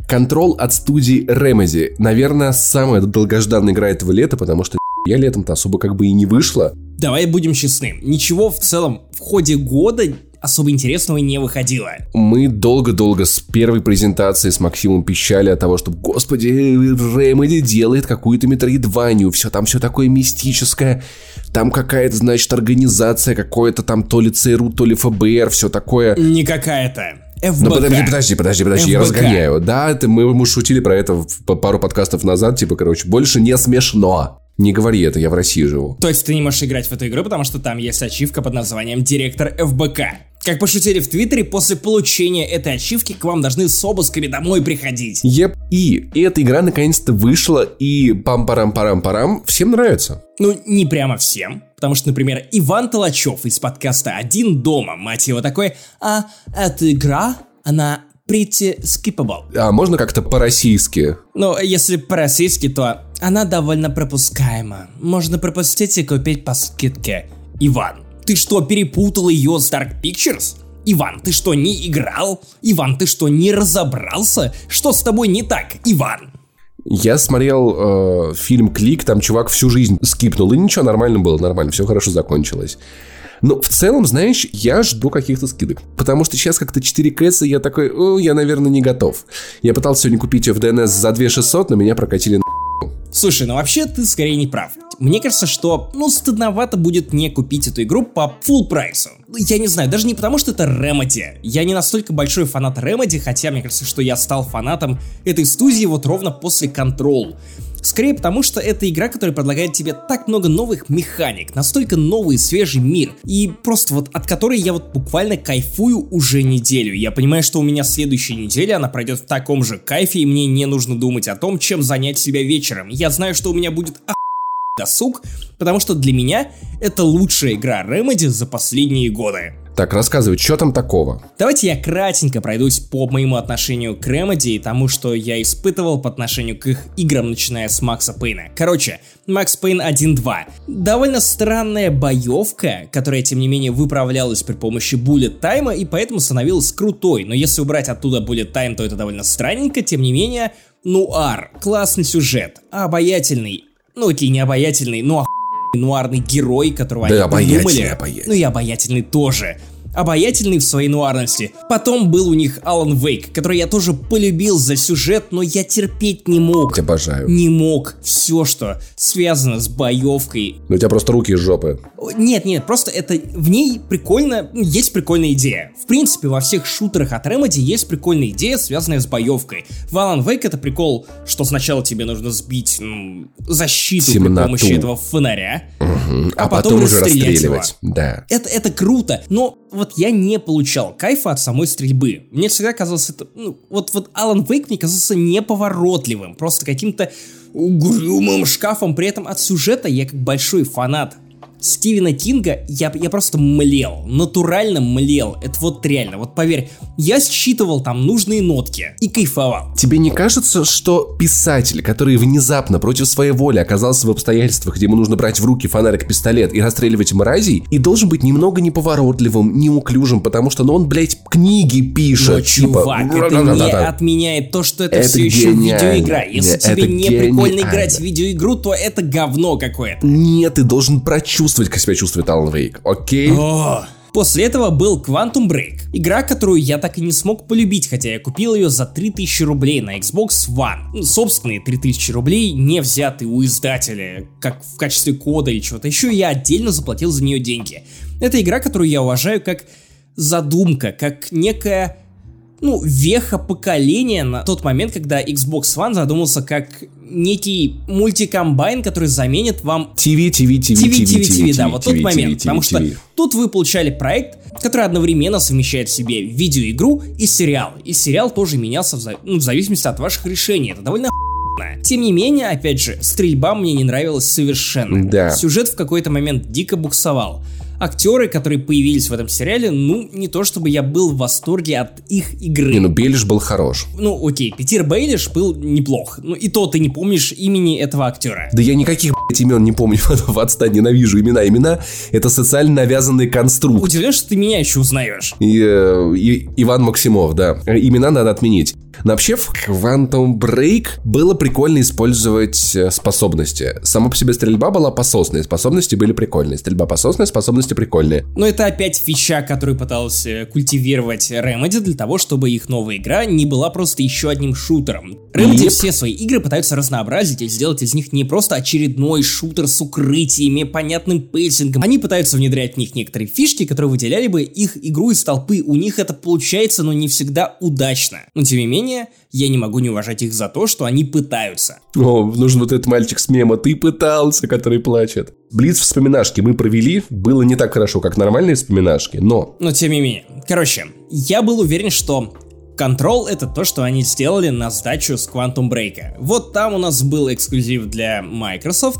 Control от студии Remedy. Наверное, самая долгожданная игра этого лета, потому что я летом-то особо как бы и не вышла. Давай будем честны. Ничего в целом в ходе года особо интересного не выходило. Мы долго-долго с первой презентации с Максимом пищали от того, что, господи, Remedy делает какую-то метроидванию, все там все такое мистическое, там какая-то, значит, организация, какое-то там то ли ЦРУ, то ли ФБР, все такое. Не какая-то. ФБК. Ну подожди, подожди, подожди, подожди, я разгоняю. Да, это мы, мы шутили про это пару подкастов назад, типа, короче, больше не смешно. Не говори это, я в России живу. То есть ты не можешь играть в эту игру, потому что там есть ачивка под названием «Директор ФБК». Как пошутили в Твиттере, после получения этой ачивки к вам должны с обысками домой приходить. Еп. И эта игра наконец-то вышла, и пам-парам-парам-парам всем нравится. Ну, не прямо всем. Потому что, например, Иван Толачев из подкаста «Один дома», мать его, такой, а эта игра, она pretty skippable. А можно как-то по-российски? Ну, если по-российски, то она довольно пропускаема. Можно пропустить и купить по скидке. Иван, ты что, перепутал ее с Dark Pictures? Иван, ты что, не играл? Иван, ты что, не разобрался? Что с тобой не так, Иван? Я смотрел э, фильм «Клик», там чувак всю жизнь скипнул, и ничего, нормально было, нормально, все хорошо закончилось. Но в целом, знаешь, я жду каких-то скидок. Потому что сейчас как-то 4 кэса, я такой, о, я, наверное, не готов. Я пытался сегодня купить ее в DNS за 2600, но меня прокатили на Слушай, ну вообще ты скорее не прав. Мне кажется, что, ну, стыдновато будет не купить эту игру по full прайсу. Я не знаю, даже не потому, что это Remedy. Я не настолько большой фанат Remedy, хотя мне кажется, что я стал фанатом этой студии вот ровно после Control. Скорее потому, что это игра, которая предлагает тебе так много новых механик, настолько новый свежий мир, и просто вот от которой я вот буквально кайфую уже неделю. Я понимаю, что у меня следующая неделя, она пройдет в таком же кайфе, и мне не нужно думать о том, чем занять себя вечером. Я знаю, что у меня будет досуг, потому что для меня это лучшая игра Remedy за последние годы. Так, рассказывай, что там такого? Давайте я кратенько пройдусь по моему отношению к Remedy и тому, что я испытывал по отношению к их играм, начиная с Макса Пейна. Короче, Макс Пейн 1.2. Довольно странная боевка, которая, тем не менее, выправлялась при помощи Bullet Time и поэтому становилась крутой. Но если убрать оттуда Bullet Time, то это довольно странненько, тем не менее, нуар, классный сюжет, обаятельный, ну окей, не обаятельный, но нуарный герой, которого да, они обаятельный. Ну и обаятельный тоже обаятельный в своей нуарности. Потом был у них Алан Вейк, который я тоже полюбил за сюжет, но я терпеть не мог. Обожаю. Не мог. Все, что связано с боевкой. Ну у тебя просто руки из жопы. Нет, нет, просто это в ней прикольно, ну, есть прикольная идея. В принципе, во всех шутерах от Remedy есть прикольная идея, связанная с боевкой. В Alan Wake это прикол, что сначала тебе нужно сбить м, защиту Темноту. при помощи этого фонаря, Мгм. а, А, потом, потом уже расстрелять расстреливать. его. Да. Это, это круто, но вот я не получал кайфа от самой стрельбы. Мне всегда казалось это, ну, вот, вот Алан Вейк мне казался неповоротливым, просто каким-то угрюмым шкафом. При этом от сюжета я как большой фанат Стивена Кинга я, я просто млел, натурально млел. Это вот реально, вот поверь, я считывал там нужные нотки и кайфовал. Тебе не кажется, что писатель, который внезапно против своей воли оказался в обстоятельствах, где ему нужно брать в руки фонарик-пистолет и расстреливать мразей, и должен быть немного неповоротливым, неуклюжим, потому что, ну, он, блядь, книги пишет. Но, типа, чувак, это не отменяет то, что это, Это все еще видеоигра. Если тебе не прикольно играть в видеоигру, то это говно какое-то. Нет, ты должен прочувствовать, как себя чувствует Алан Вейк, окей? О. После этого был Quantum Break, игра, которую я так и не смог полюбить, хотя я купил ее за 3000 рублей на Xbox One. Ну, собственные 3000 рублей, не взятые у издателя, как в качестве кода или чего-то еще, я отдельно заплатил за нее деньги. Это игра, которую я уважаю как задумка, как некая ну, веха поколения на тот момент, когда Xbox One задумался как некий мультикомбайн, который заменит вам ТВ, ТВ, ТВ, TV, ТВ, TV, TV, да, вот тот ТВ, момент. ТВ, Потому что ТВ. тут вы получали проект, который одновременно совмещает в себе видеоигру и сериал. И сериал тоже менялся в, за- ну, в зависимости от ваших решений. Это довольно. Тем не менее, опять же, стрельба мне не нравилась совершенно. Да. Сюжет в какой-то момент дико буксовал. Актеры, которые появились в этом сериале, ну, не то чтобы я был в восторге от их игры. Не, ну Белиш был хорош. Ну, окей, Питер Бейлиш был неплох. Ну, и то ты не помнишь имени этого актера. Да я никаких, блядь, имен не помню, в отстань ненавижу имена. Имена — это социально навязанный конструкт. Удивлен, что ты меня еще узнаешь. И, э, и- Иван Максимов, да. Имена надо отменить. Но вообще в Quantum Break было прикольно использовать э, способности. Сама по себе стрельба была пососная, способности были прикольные. Стрельба пососная, способности прикольные. Но это опять фича, которую пытался культивировать Remedy для того, чтобы их новая игра не была просто еще одним шутером. Remedy, yep. все свои игры пытаются разнообразить и сделать из них не просто очередной шутер с укрытиями, понятным пейсингом. Они пытаются внедрять в них некоторые фишки, которые выделяли бы их игру из толпы. У них это получается, но не всегда удачно. Но тем не менее, я не могу не уважать их за то, что они пытаются. О, нужен вот этот мальчик с мема «Ты пытался», который плачет. Блиц вспоминашки мы провели, было не так хорошо, как нормальные вспоминашки, но... Но тем не менее. Короче, я был уверен, что Control — это то, что они сделали на сдачу с Quantum Break. Вот там у нас был эксклюзив для Microsoft,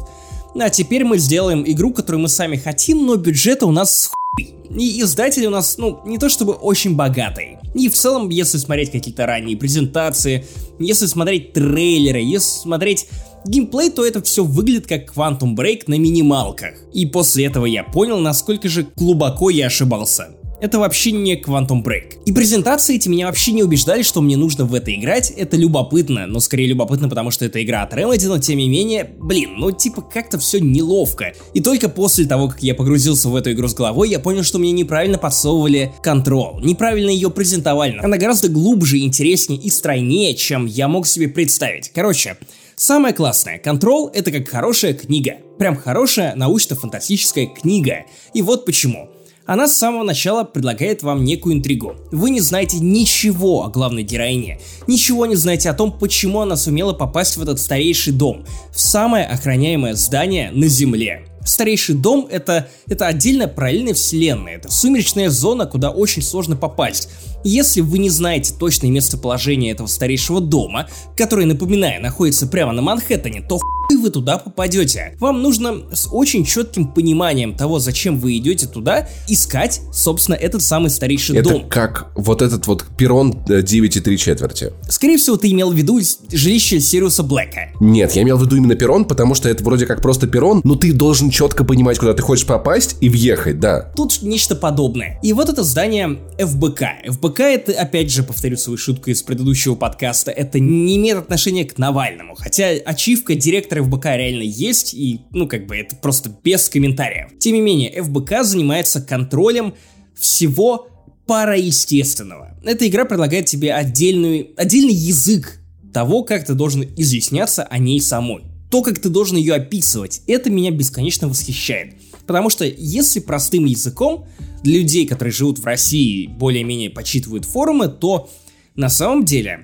а теперь мы сделаем игру, которую мы сами хотим, но бюджета у нас хуй. И издатели у нас, ну, не то чтобы очень богатые. И в целом, если смотреть какие-то ранние презентации, если смотреть трейлеры, если смотреть геймплей, то это все выглядит как Quantum Break на минималках. И после этого я понял, насколько же глубоко я ошибался. Это вообще не Quantum Break. И презентации эти меня вообще не убеждали, что мне нужно в это играть. Это любопытно, но скорее любопытно, потому что это игра от Remedy, но тем не менее, блин, ну типа как-то все неловко. И только после того, как я погрузился в эту игру с головой, я понял, что мне неправильно подсовывали контрол. Неправильно ее презентовали. Она гораздо глубже, интереснее и стройнее, чем я мог себе представить. Короче, Самое классное, Control это как хорошая книга. Прям хорошая научно-фантастическая книга. И вот почему. Она с самого начала предлагает вам некую интригу. Вы не знаете ничего о главной героине, ничего не знаете о том, почему она сумела попасть в этот старейший дом, в самое охраняемое здание на Земле. Старейший дом это, это отдельная параллельная вселенная, это сумеречная зона, куда очень сложно попасть. Если вы не знаете точное местоположение этого старейшего дома, который, напоминаю, находится прямо на Манхэттене, то вы туда попадете. Вам нужно с очень четким пониманием того, зачем вы идете туда, искать, собственно, этот самый старейший это дом. Это как вот этот вот перрон 9,3 э, четверти. Скорее всего, ты имел в виду жилище Сириуса Блэка. Нет, я имел в виду именно перрон, потому что это вроде как просто перрон, но ты должен четко понимать, куда ты хочешь попасть и въехать, да. Тут нечто подобное. И вот это здание ФБК. ФБК это, опять же, повторю свою шутку из предыдущего подкаста, это не имеет отношения к Навальному. Хотя ачивка директора некоторые ФБК реально есть, и, ну, как бы, это просто без комментариев. Тем не менее, ФБК занимается контролем всего параестественного. Эта игра предлагает тебе отдельную, отдельный язык того, как ты должен изъясняться о ней самой. То, как ты должен ее описывать, это меня бесконечно восхищает. Потому что если простым языком для людей, которые живут в России, более-менее почитывают форумы, то на самом деле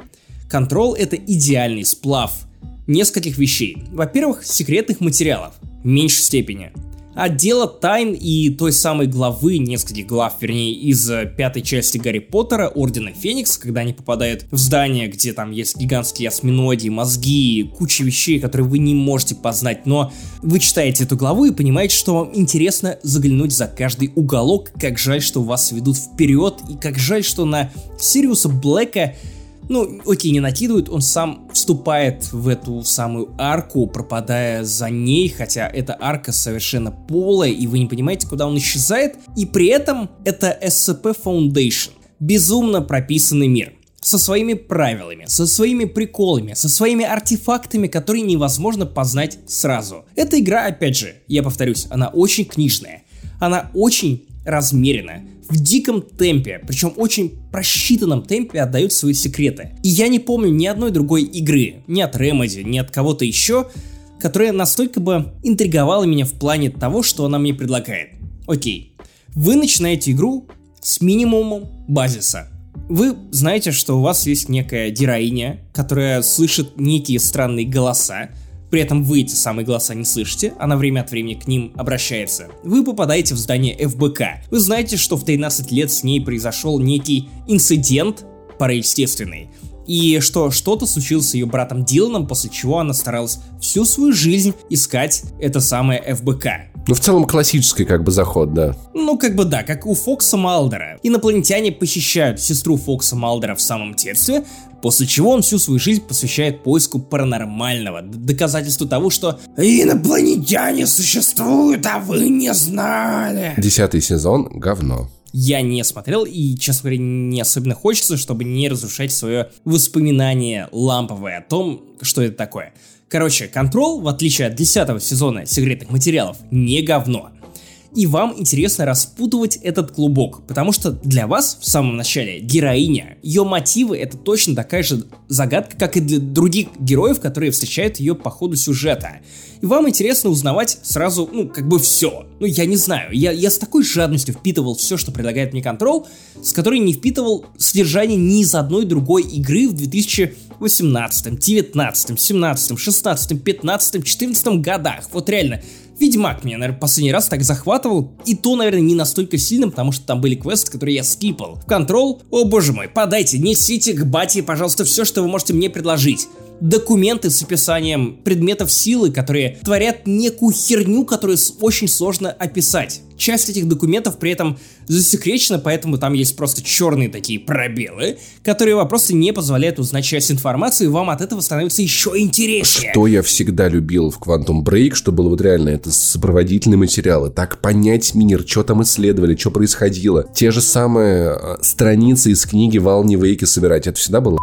Control это идеальный сплав нескольких вещей. Во-первых, секретных материалов, в меньшей степени. Отдела тайн и той самой главы, нескольких глав, вернее, из э, пятой части Гарри Поттера, Ордена Феникс, когда они попадают в здание, где там есть гигантские осьминоги, мозги, куча вещей, которые вы не можете познать, но вы читаете эту главу и понимаете, что вам интересно заглянуть за каждый уголок, как жаль, что вас ведут вперед, и как жаль, что на Сириуса Блэка ну, окей, не накидывают, он сам вступает в эту самую арку, пропадая за ней, хотя эта арка совершенно полая, и вы не понимаете, куда он исчезает. И при этом это SCP Foundation. Безумно прописанный мир со своими правилами, со своими приколами, со своими артефактами, которые невозможно познать сразу. Эта игра, опять же, я повторюсь, она очень книжная, она очень размеренная в диком темпе, причем очень просчитанном темпе отдают свои секреты. И я не помню ни одной другой игры, ни от Remedy, ни от кого-то еще, которая настолько бы интриговала меня в плане того, что она мне предлагает. Окей, вы начинаете игру с минимумом базиса. Вы знаете, что у вас есть некая героиня, которая слышит некие странные голоса, при этом вы эти самые голоса не слышите, она время от времени к ним обращается. Вы попадаете в здание ФБК. Вы знаете, что в 13 лет с ней произошел некий инцидент параестественный. И что что-то случилось с ее братом Диланом, после чего она старалась всю свою жизнь искать это самое ФБК. Ну, в целом классический как бы заход, да. Ну, как бы да, как у Фокса Малдера. Инопланетяне похищают сестру Фокса Малдера в самом детстве, После чего он всю свою жизнь посвящает поиску паранормального, доказательству того, что инопланетяне существуют, а вы не знали. Десятый сезон — говно. Я не смотрел, и, честно говоря, не особенно хочется, чтобы не разрушать свое воспоминание ламповое о том, что это такое. Короче, Control, в отличие от 10 сезона секретных материалов, не говно и вам интересно распутывать этот клубок, потому что для вас в самом начале героиня, ее мотивы это точно такая же загадка, как и для других героев, которые встречают ее по ходу сюжета. И вам интересно узнавать сразу, ну, как бы все. Ну, я не знаю, я, я с такой жадностью впитывал все, что предлагает мне Control, с которой не впитывал содержание ни из одной другой игры в 2018, 19, 17, 16, 15, 14 годах. Вот реально, Ведьмак меня, наверное, последний раз так захватывал, и то, наверное, не настолько сильно, потому что там были квесты, которые я скипал. В Control, о боже мой, подайте, несите к бате, пожалуйста, все, что вы можете мне предложить документы с описанием предметов силы, которые творят некую херню, которую очень сложно описать. Часть этих документов при этом засекречена, поэтому там есть просто черные такие пробелы, которые вам просто не позволяют узнать часть информации, и вам от этого становится еще интереснее. Что я всегда любил в Quantum Break, что было вот реально, это сопроводительные материалы, так понять мир, что там исследовали, что происходило. Те же самые а, страницы из книги Вални Вейки собирать, это всегда было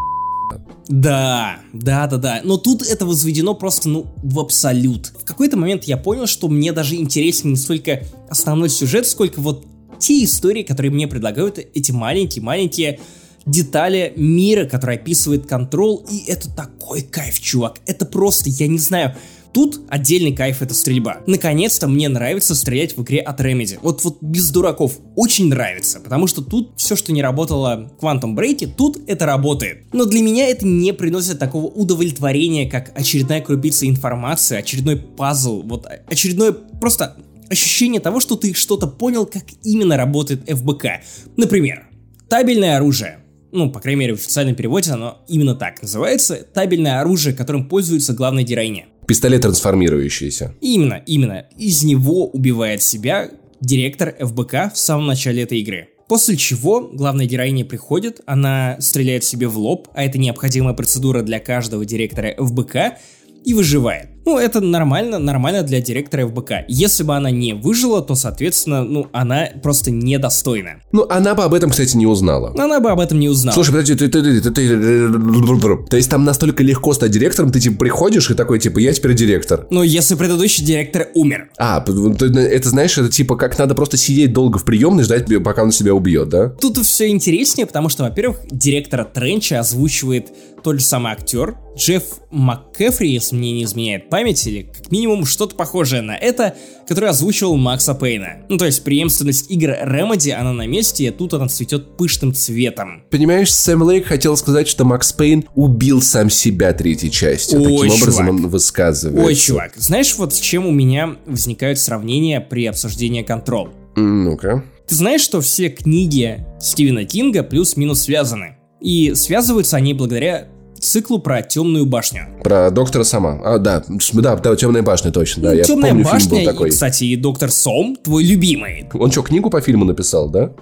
да, да, да, да. Но тут это возведено просто, ну, в абсолют. В какой-то момент я понял, что мне даже интереснее не столько основной сюжет, сколько вот те истории, которые мне предлагают эти маленькие-маленькие детали мира, который описывает контрол, и это такой кайф, чувак. Это просто, я не знаю, Тут отдельный кайф это стрельба. Наконец-то мне нравится стрелять в игре от Remedy. Вот, вот без дураков. Очень нравится, потому что тут все, что не работало в Quantum Break, тут это работает. Но для меня это не приносит такого удовлетворения, как очередная крупица информации, очередной пазл, вот очередное просто ощущение того, что ты что-то понял, как именно работает ФБК. Например, табельное оружие ну, по крайней мере, в официальном переводе оно именно так называется, табельное оружие, которым пользуется главная героиня. Пистолет трансформирующийся. Именно, именно. Из него убивает себя директор ФБК в самом начале этой игры. После чего главная героиня приходит, она стреляет себе в лоб, а это необходимая процедура для каждого директора ФБК, и выживает. Ну, это нормально, нормально для директора ФБК. Если бы она не выжила, то, соответственно, ну, она просто недостойна. Ну, она бы об этом, кстати, не узнала. Она бы об этом не узнала. Слушай, подожди, ты, ты, ты, ты, ты, то есть там настолько легко стать директором, ты, типа, приходишь и такой, типа, я теперь директор. Ну, если предыдущий директор умер. А, это, знаешь, это, типа, как надо просто сидеть долго в приемной, ждать, пока он себя убьет, да? Тут все интереснее, потому что, во-первых, директора Тренча озвучивает тот же самый актер, Джефф МакКефри, если мне не изменяет память, или как минимум что-то похожее на это, который озвучивал Макса Пейна. Ну то есть преемственность игр Remedy, она на месте, и тут она цветет пышным цветом. Понимаешь, Сэм Лейк хотел сказать, что Макс Пейн убил сам себя третьей частью. Ой, Таким образом чувак. он высказывается. Ой, чувак, знаешь вот с чем у меня возникают сравнения при обсуждении Control? Ну-ка. Ты знаешь, что все книги Стивена Кинга плюс-минус связаны? И связываются они благодаря циклу про темную башню. Про доктора сама. А, да, да, да, темная башня, точно, да. Ну, я темная помню, башня, фильм был и, такой. кстати, и доктор Сом, твой любимый. Он что, книгу по фильму написал, да?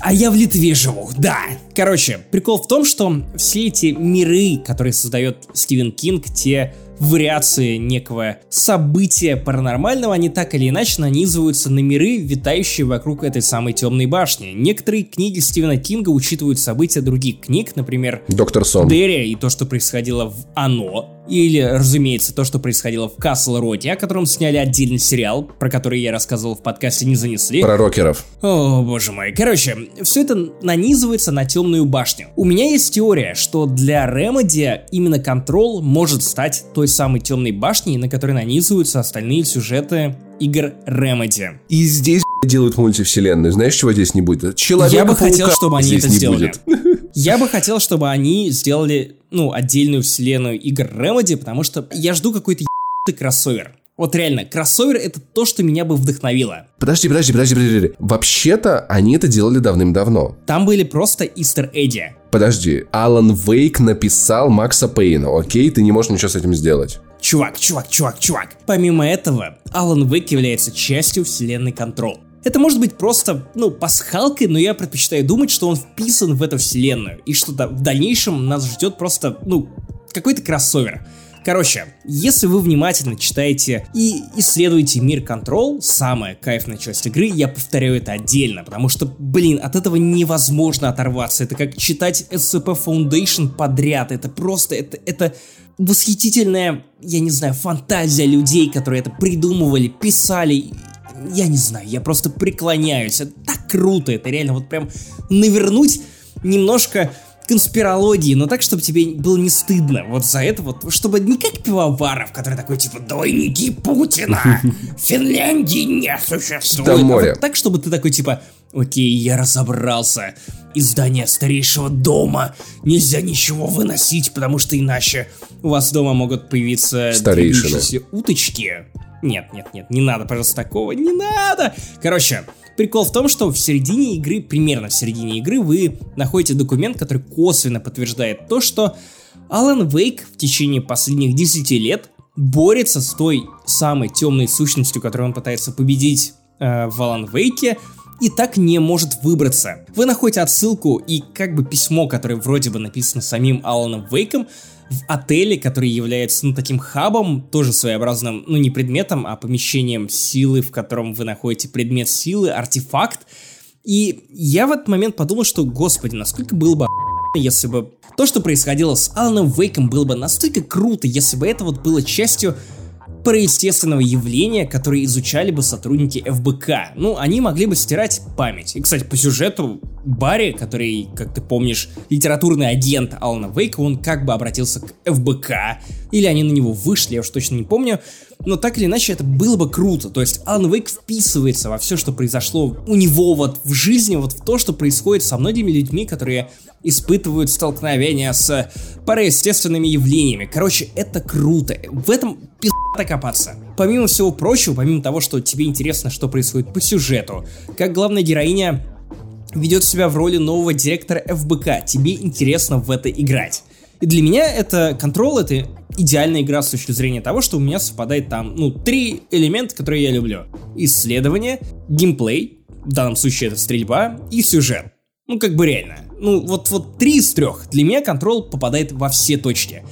А я в Литве живу, да. Короче, прикол в том, что все эти миры, которые создает Стивен Кинг, те вариации некого события паранормального, они так или иначе нанизываются на миры, витающие вокруг этой самой темной башни. Некоторые книги Стивена Кинга учитывают события других книг, например, Доктор Сон. Дерри и то, что происходило в Оно, или, разумеется, то, что происходило в Касл Роте, о котором сняли отдельный сериал, про который я рассказывал в подкасте «Не занесли». Про рокеров. О, боже мой. Короче, все это нанизывается на темную башню. У меня есть теория, что для Remedy именно Control может стать той самой темной башней, на которой нанизываются остальные сюжеты игр Remedy. И здесь делают мультивселенную. Знаешь, чего здесь не будет? Человека Я бы хотел, чтобы они это сделали. будет. Я бы хотел, чтобы они сделали, ну, отдельную вселенную игр Remedy, потому что я жду какой-то ебаный кроссовер. Вот реально, кроссовер это то, что меня бы вдохновило. Подожди, подожди, подожди, подожди. Вообще-то они это делали давным-давно. Там были просто истер Эдди. Подожди, Алан Вейк написал Макса Пейна, окей? Ты не можешь ничего с этим сделать. Чувак, чувак, чувак, чувак. Помимо этого, Алан Вейк является частью вселенной Control. Это может быть просто, ну, пасхалкой, но я предпочитаю думать, что он вписан в эту вселенную, и что да, в дальнейшем нас ждет просто, ну, какой-то кроссовер. Короче, если вы внимательно читаете и исследуете мир Control, самая кайфная часть игры, я повторяю это отдельно, потому что, блин, от этого невозможно оторваться. Это как читать SCP Foundation подряд. Это просто, это, это восхитительная, я не знаю, фантазия людей, которые это придумывали, писали. Я не знаю, я просто преклоняюсь. Это так круто, это реально вот прям навернуть немножко конспирологии, но так, чтобы тебе было не стыдно вот за это вот, чтобы не как пивоваров, который такой типа «Двойники Путина! Финляндии не существует!» Там море. А вот так, чтобы ты такой типа «Окей, я разобрался. Из здания старейшего дома нельзя ничего выносить, потому что иначе у вас дома могут появиться уточки». Нет, нет, нет, не надо, пожалуйста, такого, не надо. Короче, прикол в том, что в середине игры, примерно в середине игры, вы находите документ, который косвенно подтверждает то, что Алан Вейк в течение последних 10 лет борется с той самой темной сущностью, которую он пытается победить э, в Алан Вейке, и так не может выбраться. Вы находите отсылку и как бы письмо, которое вроде бы написано самим Аланом Вейком, в отеле, который является, ну, таким хабом, тоже своеобразным, ну, не предметом, а помещением силы, в котором вы находите предмет силы, артефакт. И я в этот момент подумал, что, господи, насколько было бы если бы то, что происходило с Аланом Вейком, было бы настолько круто, если бы это вот было частью параестественного явления, которые изучали бы сотрудники ФБК. Ну, они могли бы стирать память. И, кстати, по сюжету Барри, который, как ты помнишь, литературный агент Алана Вейка, он как бы обратился к ФБК, или они на него вышли, я уж точно не помню, но так или иначе это было бы круто. То есть Алан Вейк вписывается во все, что произошло у него вот в жизни, вот в то, что происходит со многими людьми, которые испытывают столкновения с параестественными явлениями. Короче, это круто. В этом пизда копаться. Помимо всего прочего, помимо того, что тебе интересно, что происходит по сюжету, как главная героиня ведет себя в роли нового директора ФБК, тебе интересно в это играть. И для меня это Control, это идеальная игра с точки зрения того, что у меня совпадает там, ну, три элемента, которые я люблю. Исследование, геймплей, в данном случае это стрельба, и сюжет. Ну, как бы реально. Ну, вот, вот три из трех. Для меня Control попадает во все точки.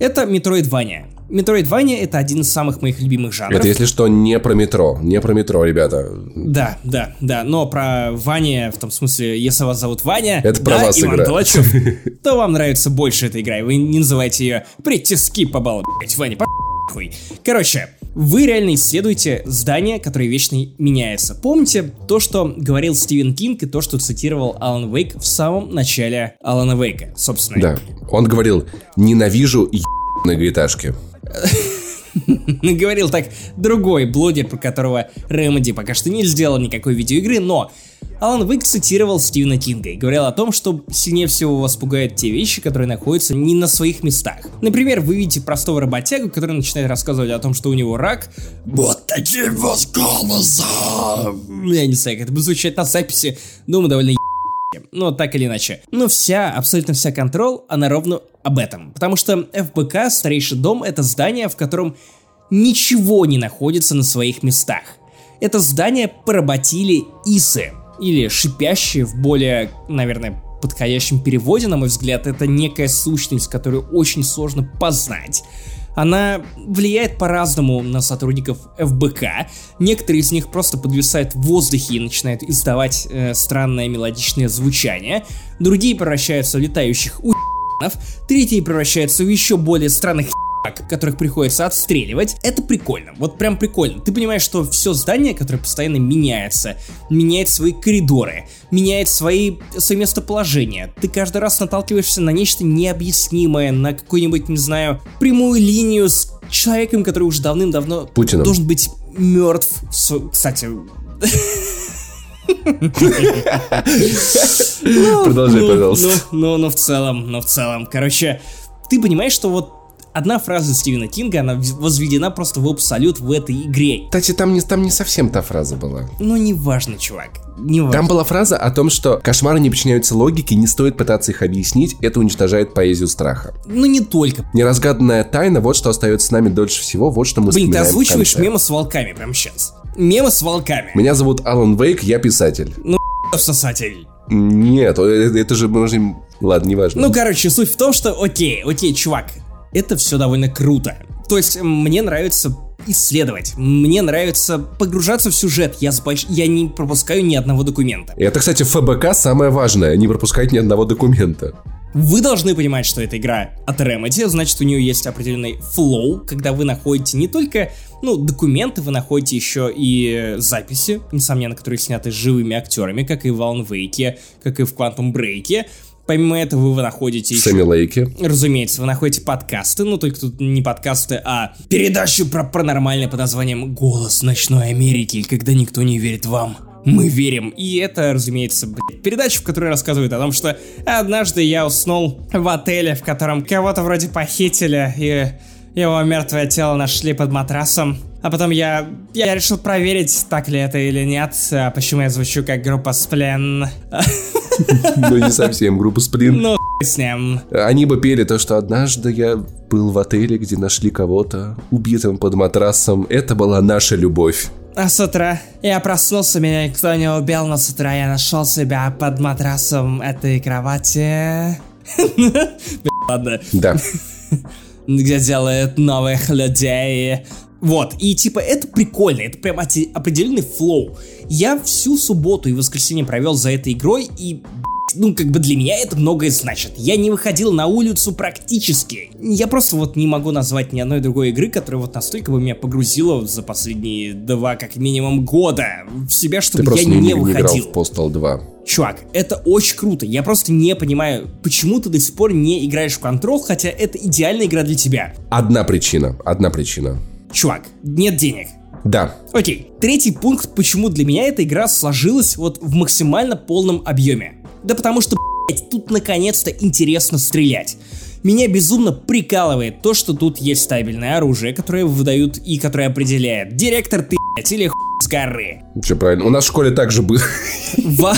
Это Metroidvania. Metroidvania это один из самых моих любимых жанров. Это, если что, не про метро. Не про метро, ребята. Да, да, да, но про Ваня, в том смысле, если вас зовут Ваня, Это про да, вас Иван игра. Толачев, то вам нравится больше эта игра, и вы не называете ее «Притиски по блять, Ваня, по хуй». Короче, вы реально исследуете здание, которое вечно меняется. Помните то, что говорил Стивен Кинг и то, что цитировал Алан Вейк в самом начале Алана Вейка, собственно. Да. Он говорил, ненавижу на многоэтажки. Говорил так другой блогер, про которого Remedy пока что не сделал никакой видеоигры, но Алан Вейк цитировал Стивена Кинга и говорил о том, что сильнее всего вас пугают те вещи, которые находятся не на своих местах. Например, вы видите простого работягу, который начинает рассказывать о том, что у него рак. Вот таким вот голосом! Я не знаю, как это будет звучать на записи, думаю, довольно но так или иначе. Но вся, абсолютно вся контрол, она ровно об этом. Потому что ФБК, старейший дом, это здание, в котором ничего не находится на своих местах. Это здание поработили Исы, или шипящие в более, наверное, подходящем переводе, на мой взгляд, это некая сущность, которую очень сложно познать. Она влияет по-разному на сотрудников ФБК. Некоторые из них просто подвисают в воздухе и начинают издавать э, странное мелодичное звучание. Другие превращаются в летающих у***нов. Третьи превращаются в еще более странных которых приходится отстреливать, это прикольно, вот прям прикольно. Ты понимаешь, что все здание, которое постоянно меняется, меняет свои коридоры, меняет свои, свое местоположение. Ты каждый раз наталкиваешься на нечто необъяснимое, на какую-нибудь, не знаю, прямую линию с человеком, который уже давным-давно Путиным. должен быть мертв. Кстати, Продолжай, ну, пожалуйста. Ну, ну, ну, в целом, ну, в целом. Короче, ты понимаешь, что вот одна фраза Стивена Кинга, она возведена просто в абсолют в этой игре. Кстати, там не, там не совсем та фраза была. Ну, неважно, чувак. Неважно. Там была фраза о том, что кошмары не подчиняются логике, не стоит пытаться их объяснить, это уничтожает поэзию страха. Ну, не только. Неразгаданная тайна, вот что остается с нами дольше всего, вот что мы Блин, ты озвучиваешь мемы с волками прямо сейчас. Мемы с волками. Меня зовут Алан Вейк, я писатель. Всосатель. Нет, это, это же можно... Ладно, неважно. Ну, короче, суть в том, что, окей, окей, чувак, это все довольно круто. То есть мне нравится исследовать. Мне нравится погружаться в сюжет. Я, сбольш... я не пропускаю ни одного документа. Это, кстати, ФБК самое важное, не пропускать ни одного документа. Вы должны понимать, что эта игра от Remedy, значит, у нее есть определенный флоу, когда вы находите не только, ну, документы, вы находите еще и записи, несомненно, которые сняты живыми актерами, как и в Alan Wake, как и в Quantum Break. Помимо этого вы находите еще... Сэмми Лейки. Разумеется, вы находите подкасты, ну только тут не подкасты, а передачу про паранормальное под названием «Голос ночной Америки», когда никто не верит вам. Мы верим. И это, разумеется, блядь, передача, в которой рассказывают о том, что однажды я уснул в отеле, в котором кого-то вроде похитили, и его мертвое тело нашли под матрасом. А потом я, я решил проверить, так ли это или нет, а почему я звучу как группа Сплен. Ну, не совсем группа Сплин. Ну, с ним. Они бы пели то, что однажды я был в отеле, где нашли кого-то убитым под матрасом. Это была наша любовь. А с утра я проснулся, меня никто не убил, но с утра я нашел себя под матрасом этой кровати. Ладно. Да. Где делают новых людей. Вот, и типа это прикольно, это прям определенный флоу. Я всю субботу и воскресенье провел за этой игрой, и ну, как бы для меня это многое значит. Я не выходил на улицу практически. Я просто вот не могу назвать ни одной другой игры, которая вот настолько бы меня погрузила за последние два, как минимум, года в себя, чтобы Ты я не, не выходил. играл в Postal 2. Чувак, это очень круто. Я просто не понимаю, почему ты до сих пор не играешь в Control, хотя это идеальная игра для тебя. Одна причина, одна причина. Чувак, нет денег. Да. Окей. Третий пункт, почему для меня эта игра сложилась вот в максимально полном объеме. Да потому что, блядь, тут наконец-то интересно стрелять. Меня безумно прикалывает то, что тут есть стабильное оружие, которое выдают и которое определяет, директор ты, блядь, или хуй с горы. Все правильно. У нас в школе также было.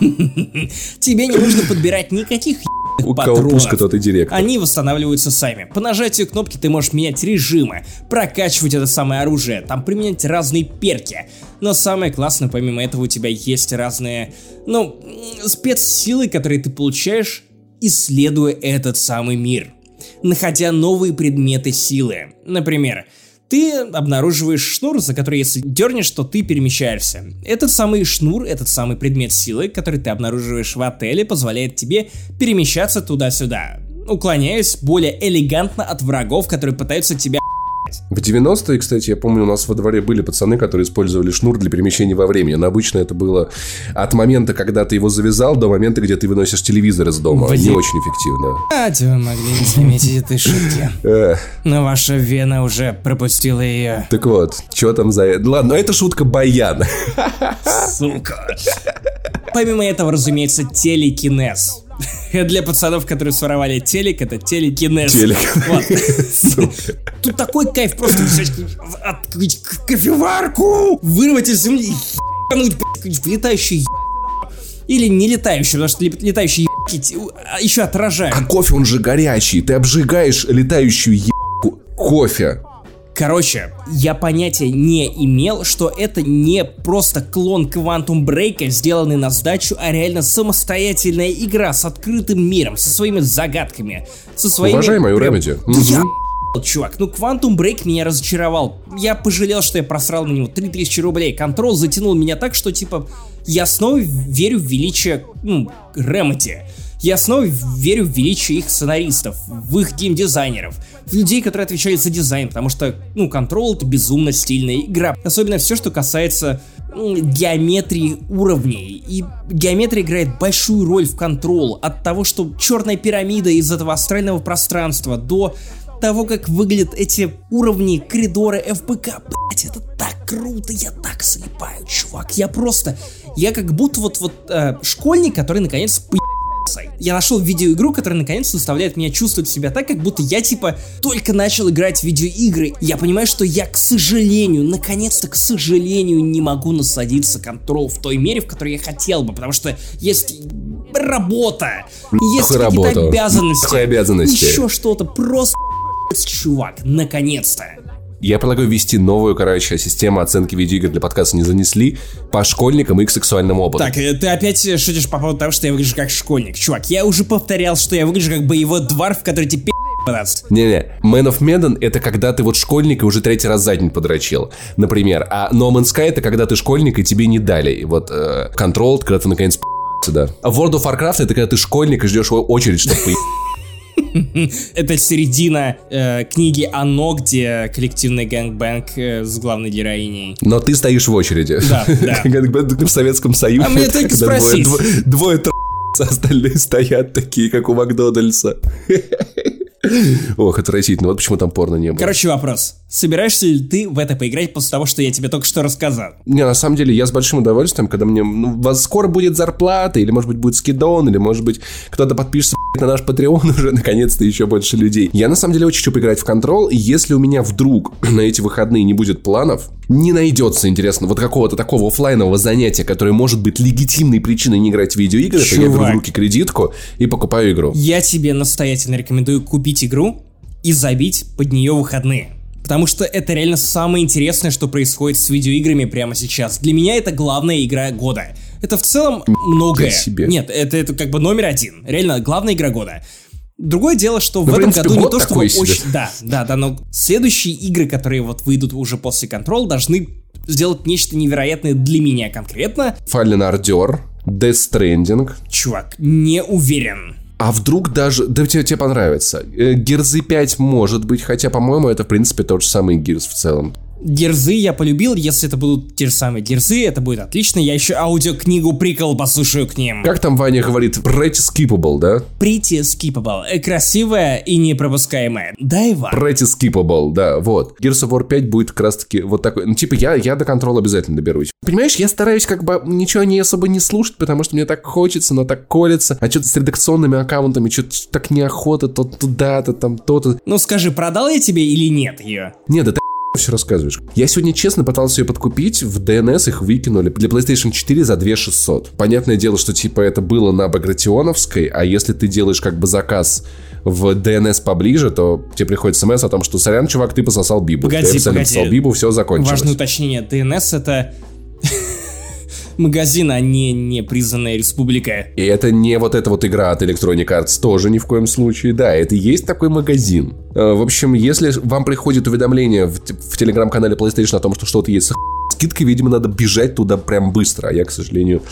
Тебе не нужно подбирать никаких у патронов. кого пушка, тот и директор. Они восстанавливаются сами. По нажатию кнопки ты можешь менять режимы, прокачивать это самое оружие, там применять разные перки. Но самое классное, помимо этого, у тебя есть разные, ну, спецсилы, которые ты получаешь, исследуя этот самый мир. Находя новые предметы силы. Например, ты обнаруживаешь шнур, за который если дернешь, то ты перемещаешься. Этот самый шнур, этот самый предмет силы, который ты обнаруживаешь в отеле, позволяет тебе перемещаться туда-сюда, уклоняясь более элегантно от врагов, которые пытаются тебя в 90-е, кстати, я помню, у нас во дворе были пацаны, которые использовали шнур для перемещения во времени. Но обычно это было от момента, когда ты его завязал, до момента, где ты выносишь телевизор из дома. Не очень эффективно. А, вы могли не заметить этой шутки. Но ваша вена уже пропустила ее. Так вот, что там за... Ладно, это шутка Баян. Сука. Помимо этого, разумеется, телекинез. Для пацанов, которые своровали телек, это телекинез. Телек. Вот. Тут такой кайф просто взять кофеварку, вырвать из земли ебануть, летающий или не летающий, потому что летающие а еще отражают. А кофе, он же горячий. Ты обжигаешь летающую ебку кофе. Короче, я понятия не имел, что это не просто клон Quantum Break, сделанный на сдачу, а реально самостоятельная игра с открытым миром, со своими загадками, со своими... Уважаемый прям... Remedy. Я чувак. Ну, Quantum Break меня разочаровал. Я пожалел, что я просрал на него 3000 рублей. Контрол затянул меня так, что, типа, я снова верю в величие, ну, Remedy. Я снова верю в величие их сценаристов, в их геймдизайнеров, в людей, которые отвечали за дизайн, потому что, ну, Control это безумно стильная игра. Особенно все, что касается геометрии уровней. И геометрия играет большую роль в Control. От того, что черная пирамида из этого астрального пространства до того, как выглядят эти уровни, коридоры ФПК, блять, это так круто, я так слепаю, чувак, я просто, я как будто вот вот э, школьник, который наконец по я нашел видеоигру, которая наконец заставляет меня чувствовать себя так, как будто я типа только начал играть в видеоигры. Я понимаю, что я, к сожалению, наконец-то, к сожалению, не могу насладиться контрол в той мере, в которой я хотел бы, потому что есть работа, есть какие-то обязанности, обязанности, еще что-то, просто чувак, наконец-то. Я предлагаю ввести новую, короче, систему оценки видеоигр для подкаста «Не занесли» по школьникам и к сексуальному опыту. Так, э, ты опять шутишь по поводу того, что я выгляжу как школьник. Чувак, я уже повторял, что я выгляжу как боевой дворф, который ебаться. Не-не, Man of Medan это когда ты вот школьник и уже третий раз задний подрочил, например. А No Man's Sky это когда ты школьник и тебе не дали. И вот э, Control, когда ты наконец да. А World of Warcraft это когда ты школьник и ждешь очередь, чтобы Это середина э, книги «Оно», где коллективный гэнгбэнг э, с главной героиней. Но ты стоишь в очереди. Да, да. Гэнгбэнг в Советском Союзе. А мне только спросить. Двое, двое, двое остальные стоят такие, как у Макдональдса. Ох, отвратительно. Вот почему там порно не было. Короче, вопрос. Собираешься ли ты в это поиграть после того, что я тебе только что рассказал? Не, на самом деле, я с большим удовольствием, когда мне... Ну, у вас скоро будет зарплата, или, может быть, будет скидон, или, может быть, кто-то подпишется на наш Patreon уже, наконец-то, еще больше людей. Я, на самом деле, очень хочу поиграть в Control, и если у меня вдруг на эти выходные не будет планов, не найдется, интересно, вот какого-то такого офлайнового занятия, которое может быть легитимной причиной не играть в видеоигры, то я беру в руки кредитку и покупаю игру. Я тебе настоятельно рекомендую купить игру и забить под нее выходные. Потому что это реально самое интересное, что происходит с видеоиграми прямо сейчас. Для меня это главная игра года. Это в целом многое. Себе. Нет, это, это как бы номер один. Реально, главная игра года. Другое дело, что ну, в, в этом принципе, году не то, чтобы очень... Да, да, да, но следующие игры, которые вот выйдут уже после Control, должны сделать нечто невероятное для меня конкретно. Fallen Order, Death Stranding. Чувак, не уверен. А вдруг даже... Да тебе, тебе понравится. Герзы 5 может быть, хотя, по-моему, это, в принципе, тот же самый Гирз в целом. Герзы я полюбил, если это будут те же самые Герзы, это будет отлично. Я еще аудиокнигу прикол послушаю к ним. Как там Ваня говорит? Pretty skippable, да? Pretty skippable. Э, красивая и непропускаемая. Да, Иван? Pretty skippable, да, вот. Gears of War 5 будет как раз таки вот такой. Ну, типа, я, я до контрола обязательно доберусь. Понимаешь, я стараюсь как бы ничего не особо не слушать, потому что мне так хочется, но так колется. А что-то с редакционными аккаунтами, что-то так неохота, то туда-то, там, то-то. Ну скажи, продал я тебе или нет ее? Нет, это все рассказываешь. Я сегодня честно пытался ее подкупить, в DNS их выкинули для PlayStation 4 за 2600. Понятное дело, что типа это было на Багратионовской, а если ты делаешь как бы заказ в DNS поближе, то тебе приходит смс о том, что сорян, чувак, ты пососал Бибу. Погоди, ты погоди. Бибу, все закончилось. Важное уточнение. DNS это магазин, а не непризнанная республика. И это не вот эта вот игра от Electronic Arts тоже ни в коем случае. Да, это есть такой магазин. Э, в общем, если вам приходит уведомление в, в телеграм-канале PlayStation о том, что что-то есть с скидкой, видимо, надо бежать туда прям быстро. А я, к сожалению,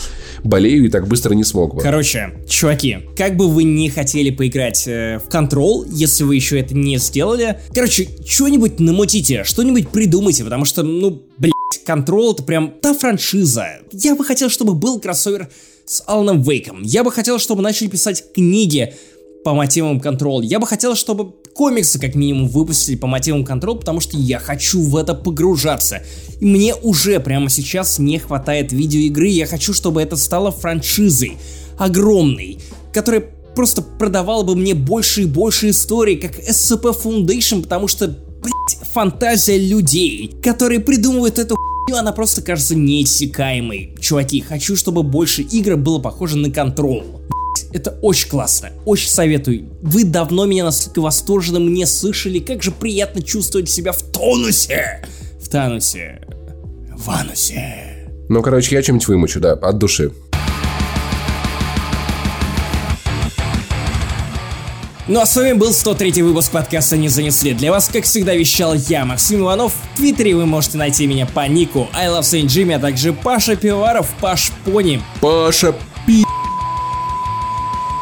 болею и так быстро не смог бы. Короче, чуваки, как бы вы не хотели поиграть э, в Control, если вы еще это не сделали, короче, что-нибудь намутите, что-нибудь придумайте, потому что, ну, блин, Control это прям та франшиза. Я бы хотел, чтобы был кроссовер с Аланом Вейком. Я бы хотел, чтобы начали писать книги по мотивам Control. Я бы хотел, чтобы комиксы как минимум выпустили по мотивам Control, потому что я хочу в это погружаться. И мне уже прямо сейчас не хватает видеоигры, я хочу, чтобы это стало франшизой. Огромной, которая просто продавала бы мне больше и больше историй, как SCP Foundation, потому что фантазия людей, которые придумывают эту хуйню, она просто кажется неиссякаемой. Чуваки, хочу, чтобы больше игр было похоже на контрол. Это очень классно, очень советую. Вы давно меня настолько восторженным не слышали, как же приятно чувствовать себя в тонусе. В тонусе. В анусе. Ну, короче, я чем-нибудь вымучу, да, от души. Ну а с вами был 103 выпуск подкаста «Не занесли». Для вас, как всегда, вещал я, Максим Иванов. В Твиттере вы можете найти меня по нику I Love Saint Jimmy, а также Паша Пиваров, Паш Пони. Паша Пи...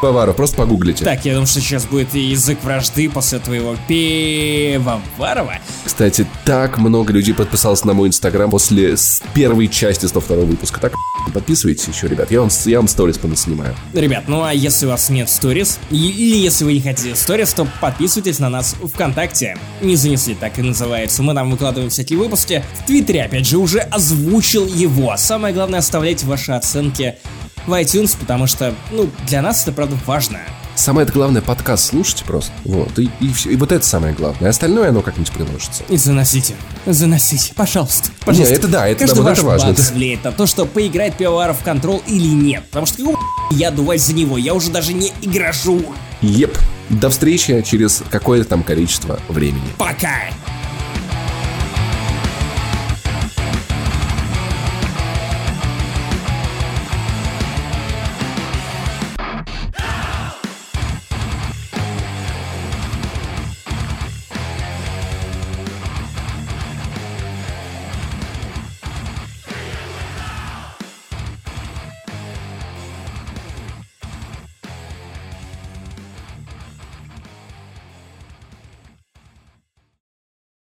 Пивоваров, просто погуглите. Так, я думаю, что сейчас будет язык вражды после твоего Пивоварова. Кстати, так много людей подписалось на мой инстаграм после первой части 102 выпуска. Так, подписывайтесь еще, ребят. Я вам, я вам сторис снимаю. Ребят, ну а если у вас нет сторис, или если вы не хотите сторис, то подписывайтесь на нас ВКонтакте. Не занесли, так и называется. Мы там выкладываем всякие выпуски. В Твиттере, опять же, уже озвучил его. Самое главное, оставляйте ваши оценки в iTunes, потому что, ну, для нас это, правда, важно. Самое главное, подкаст слушайте просто. Вот, и, и, все, и вот это самое главное. Остальное оно как-нибудь приложится. И заносите. Заносите. Пожалуйста. Пожалуйста. Не, это да, это, Каждый да, вот ваш это важно. бакс влияет на то, что поиграет пивоваров в контрол или нет. Потому что какого я дувать за него? Я уже даже не игражу. Еп. До встречи через какое-то там количество времени. Пока.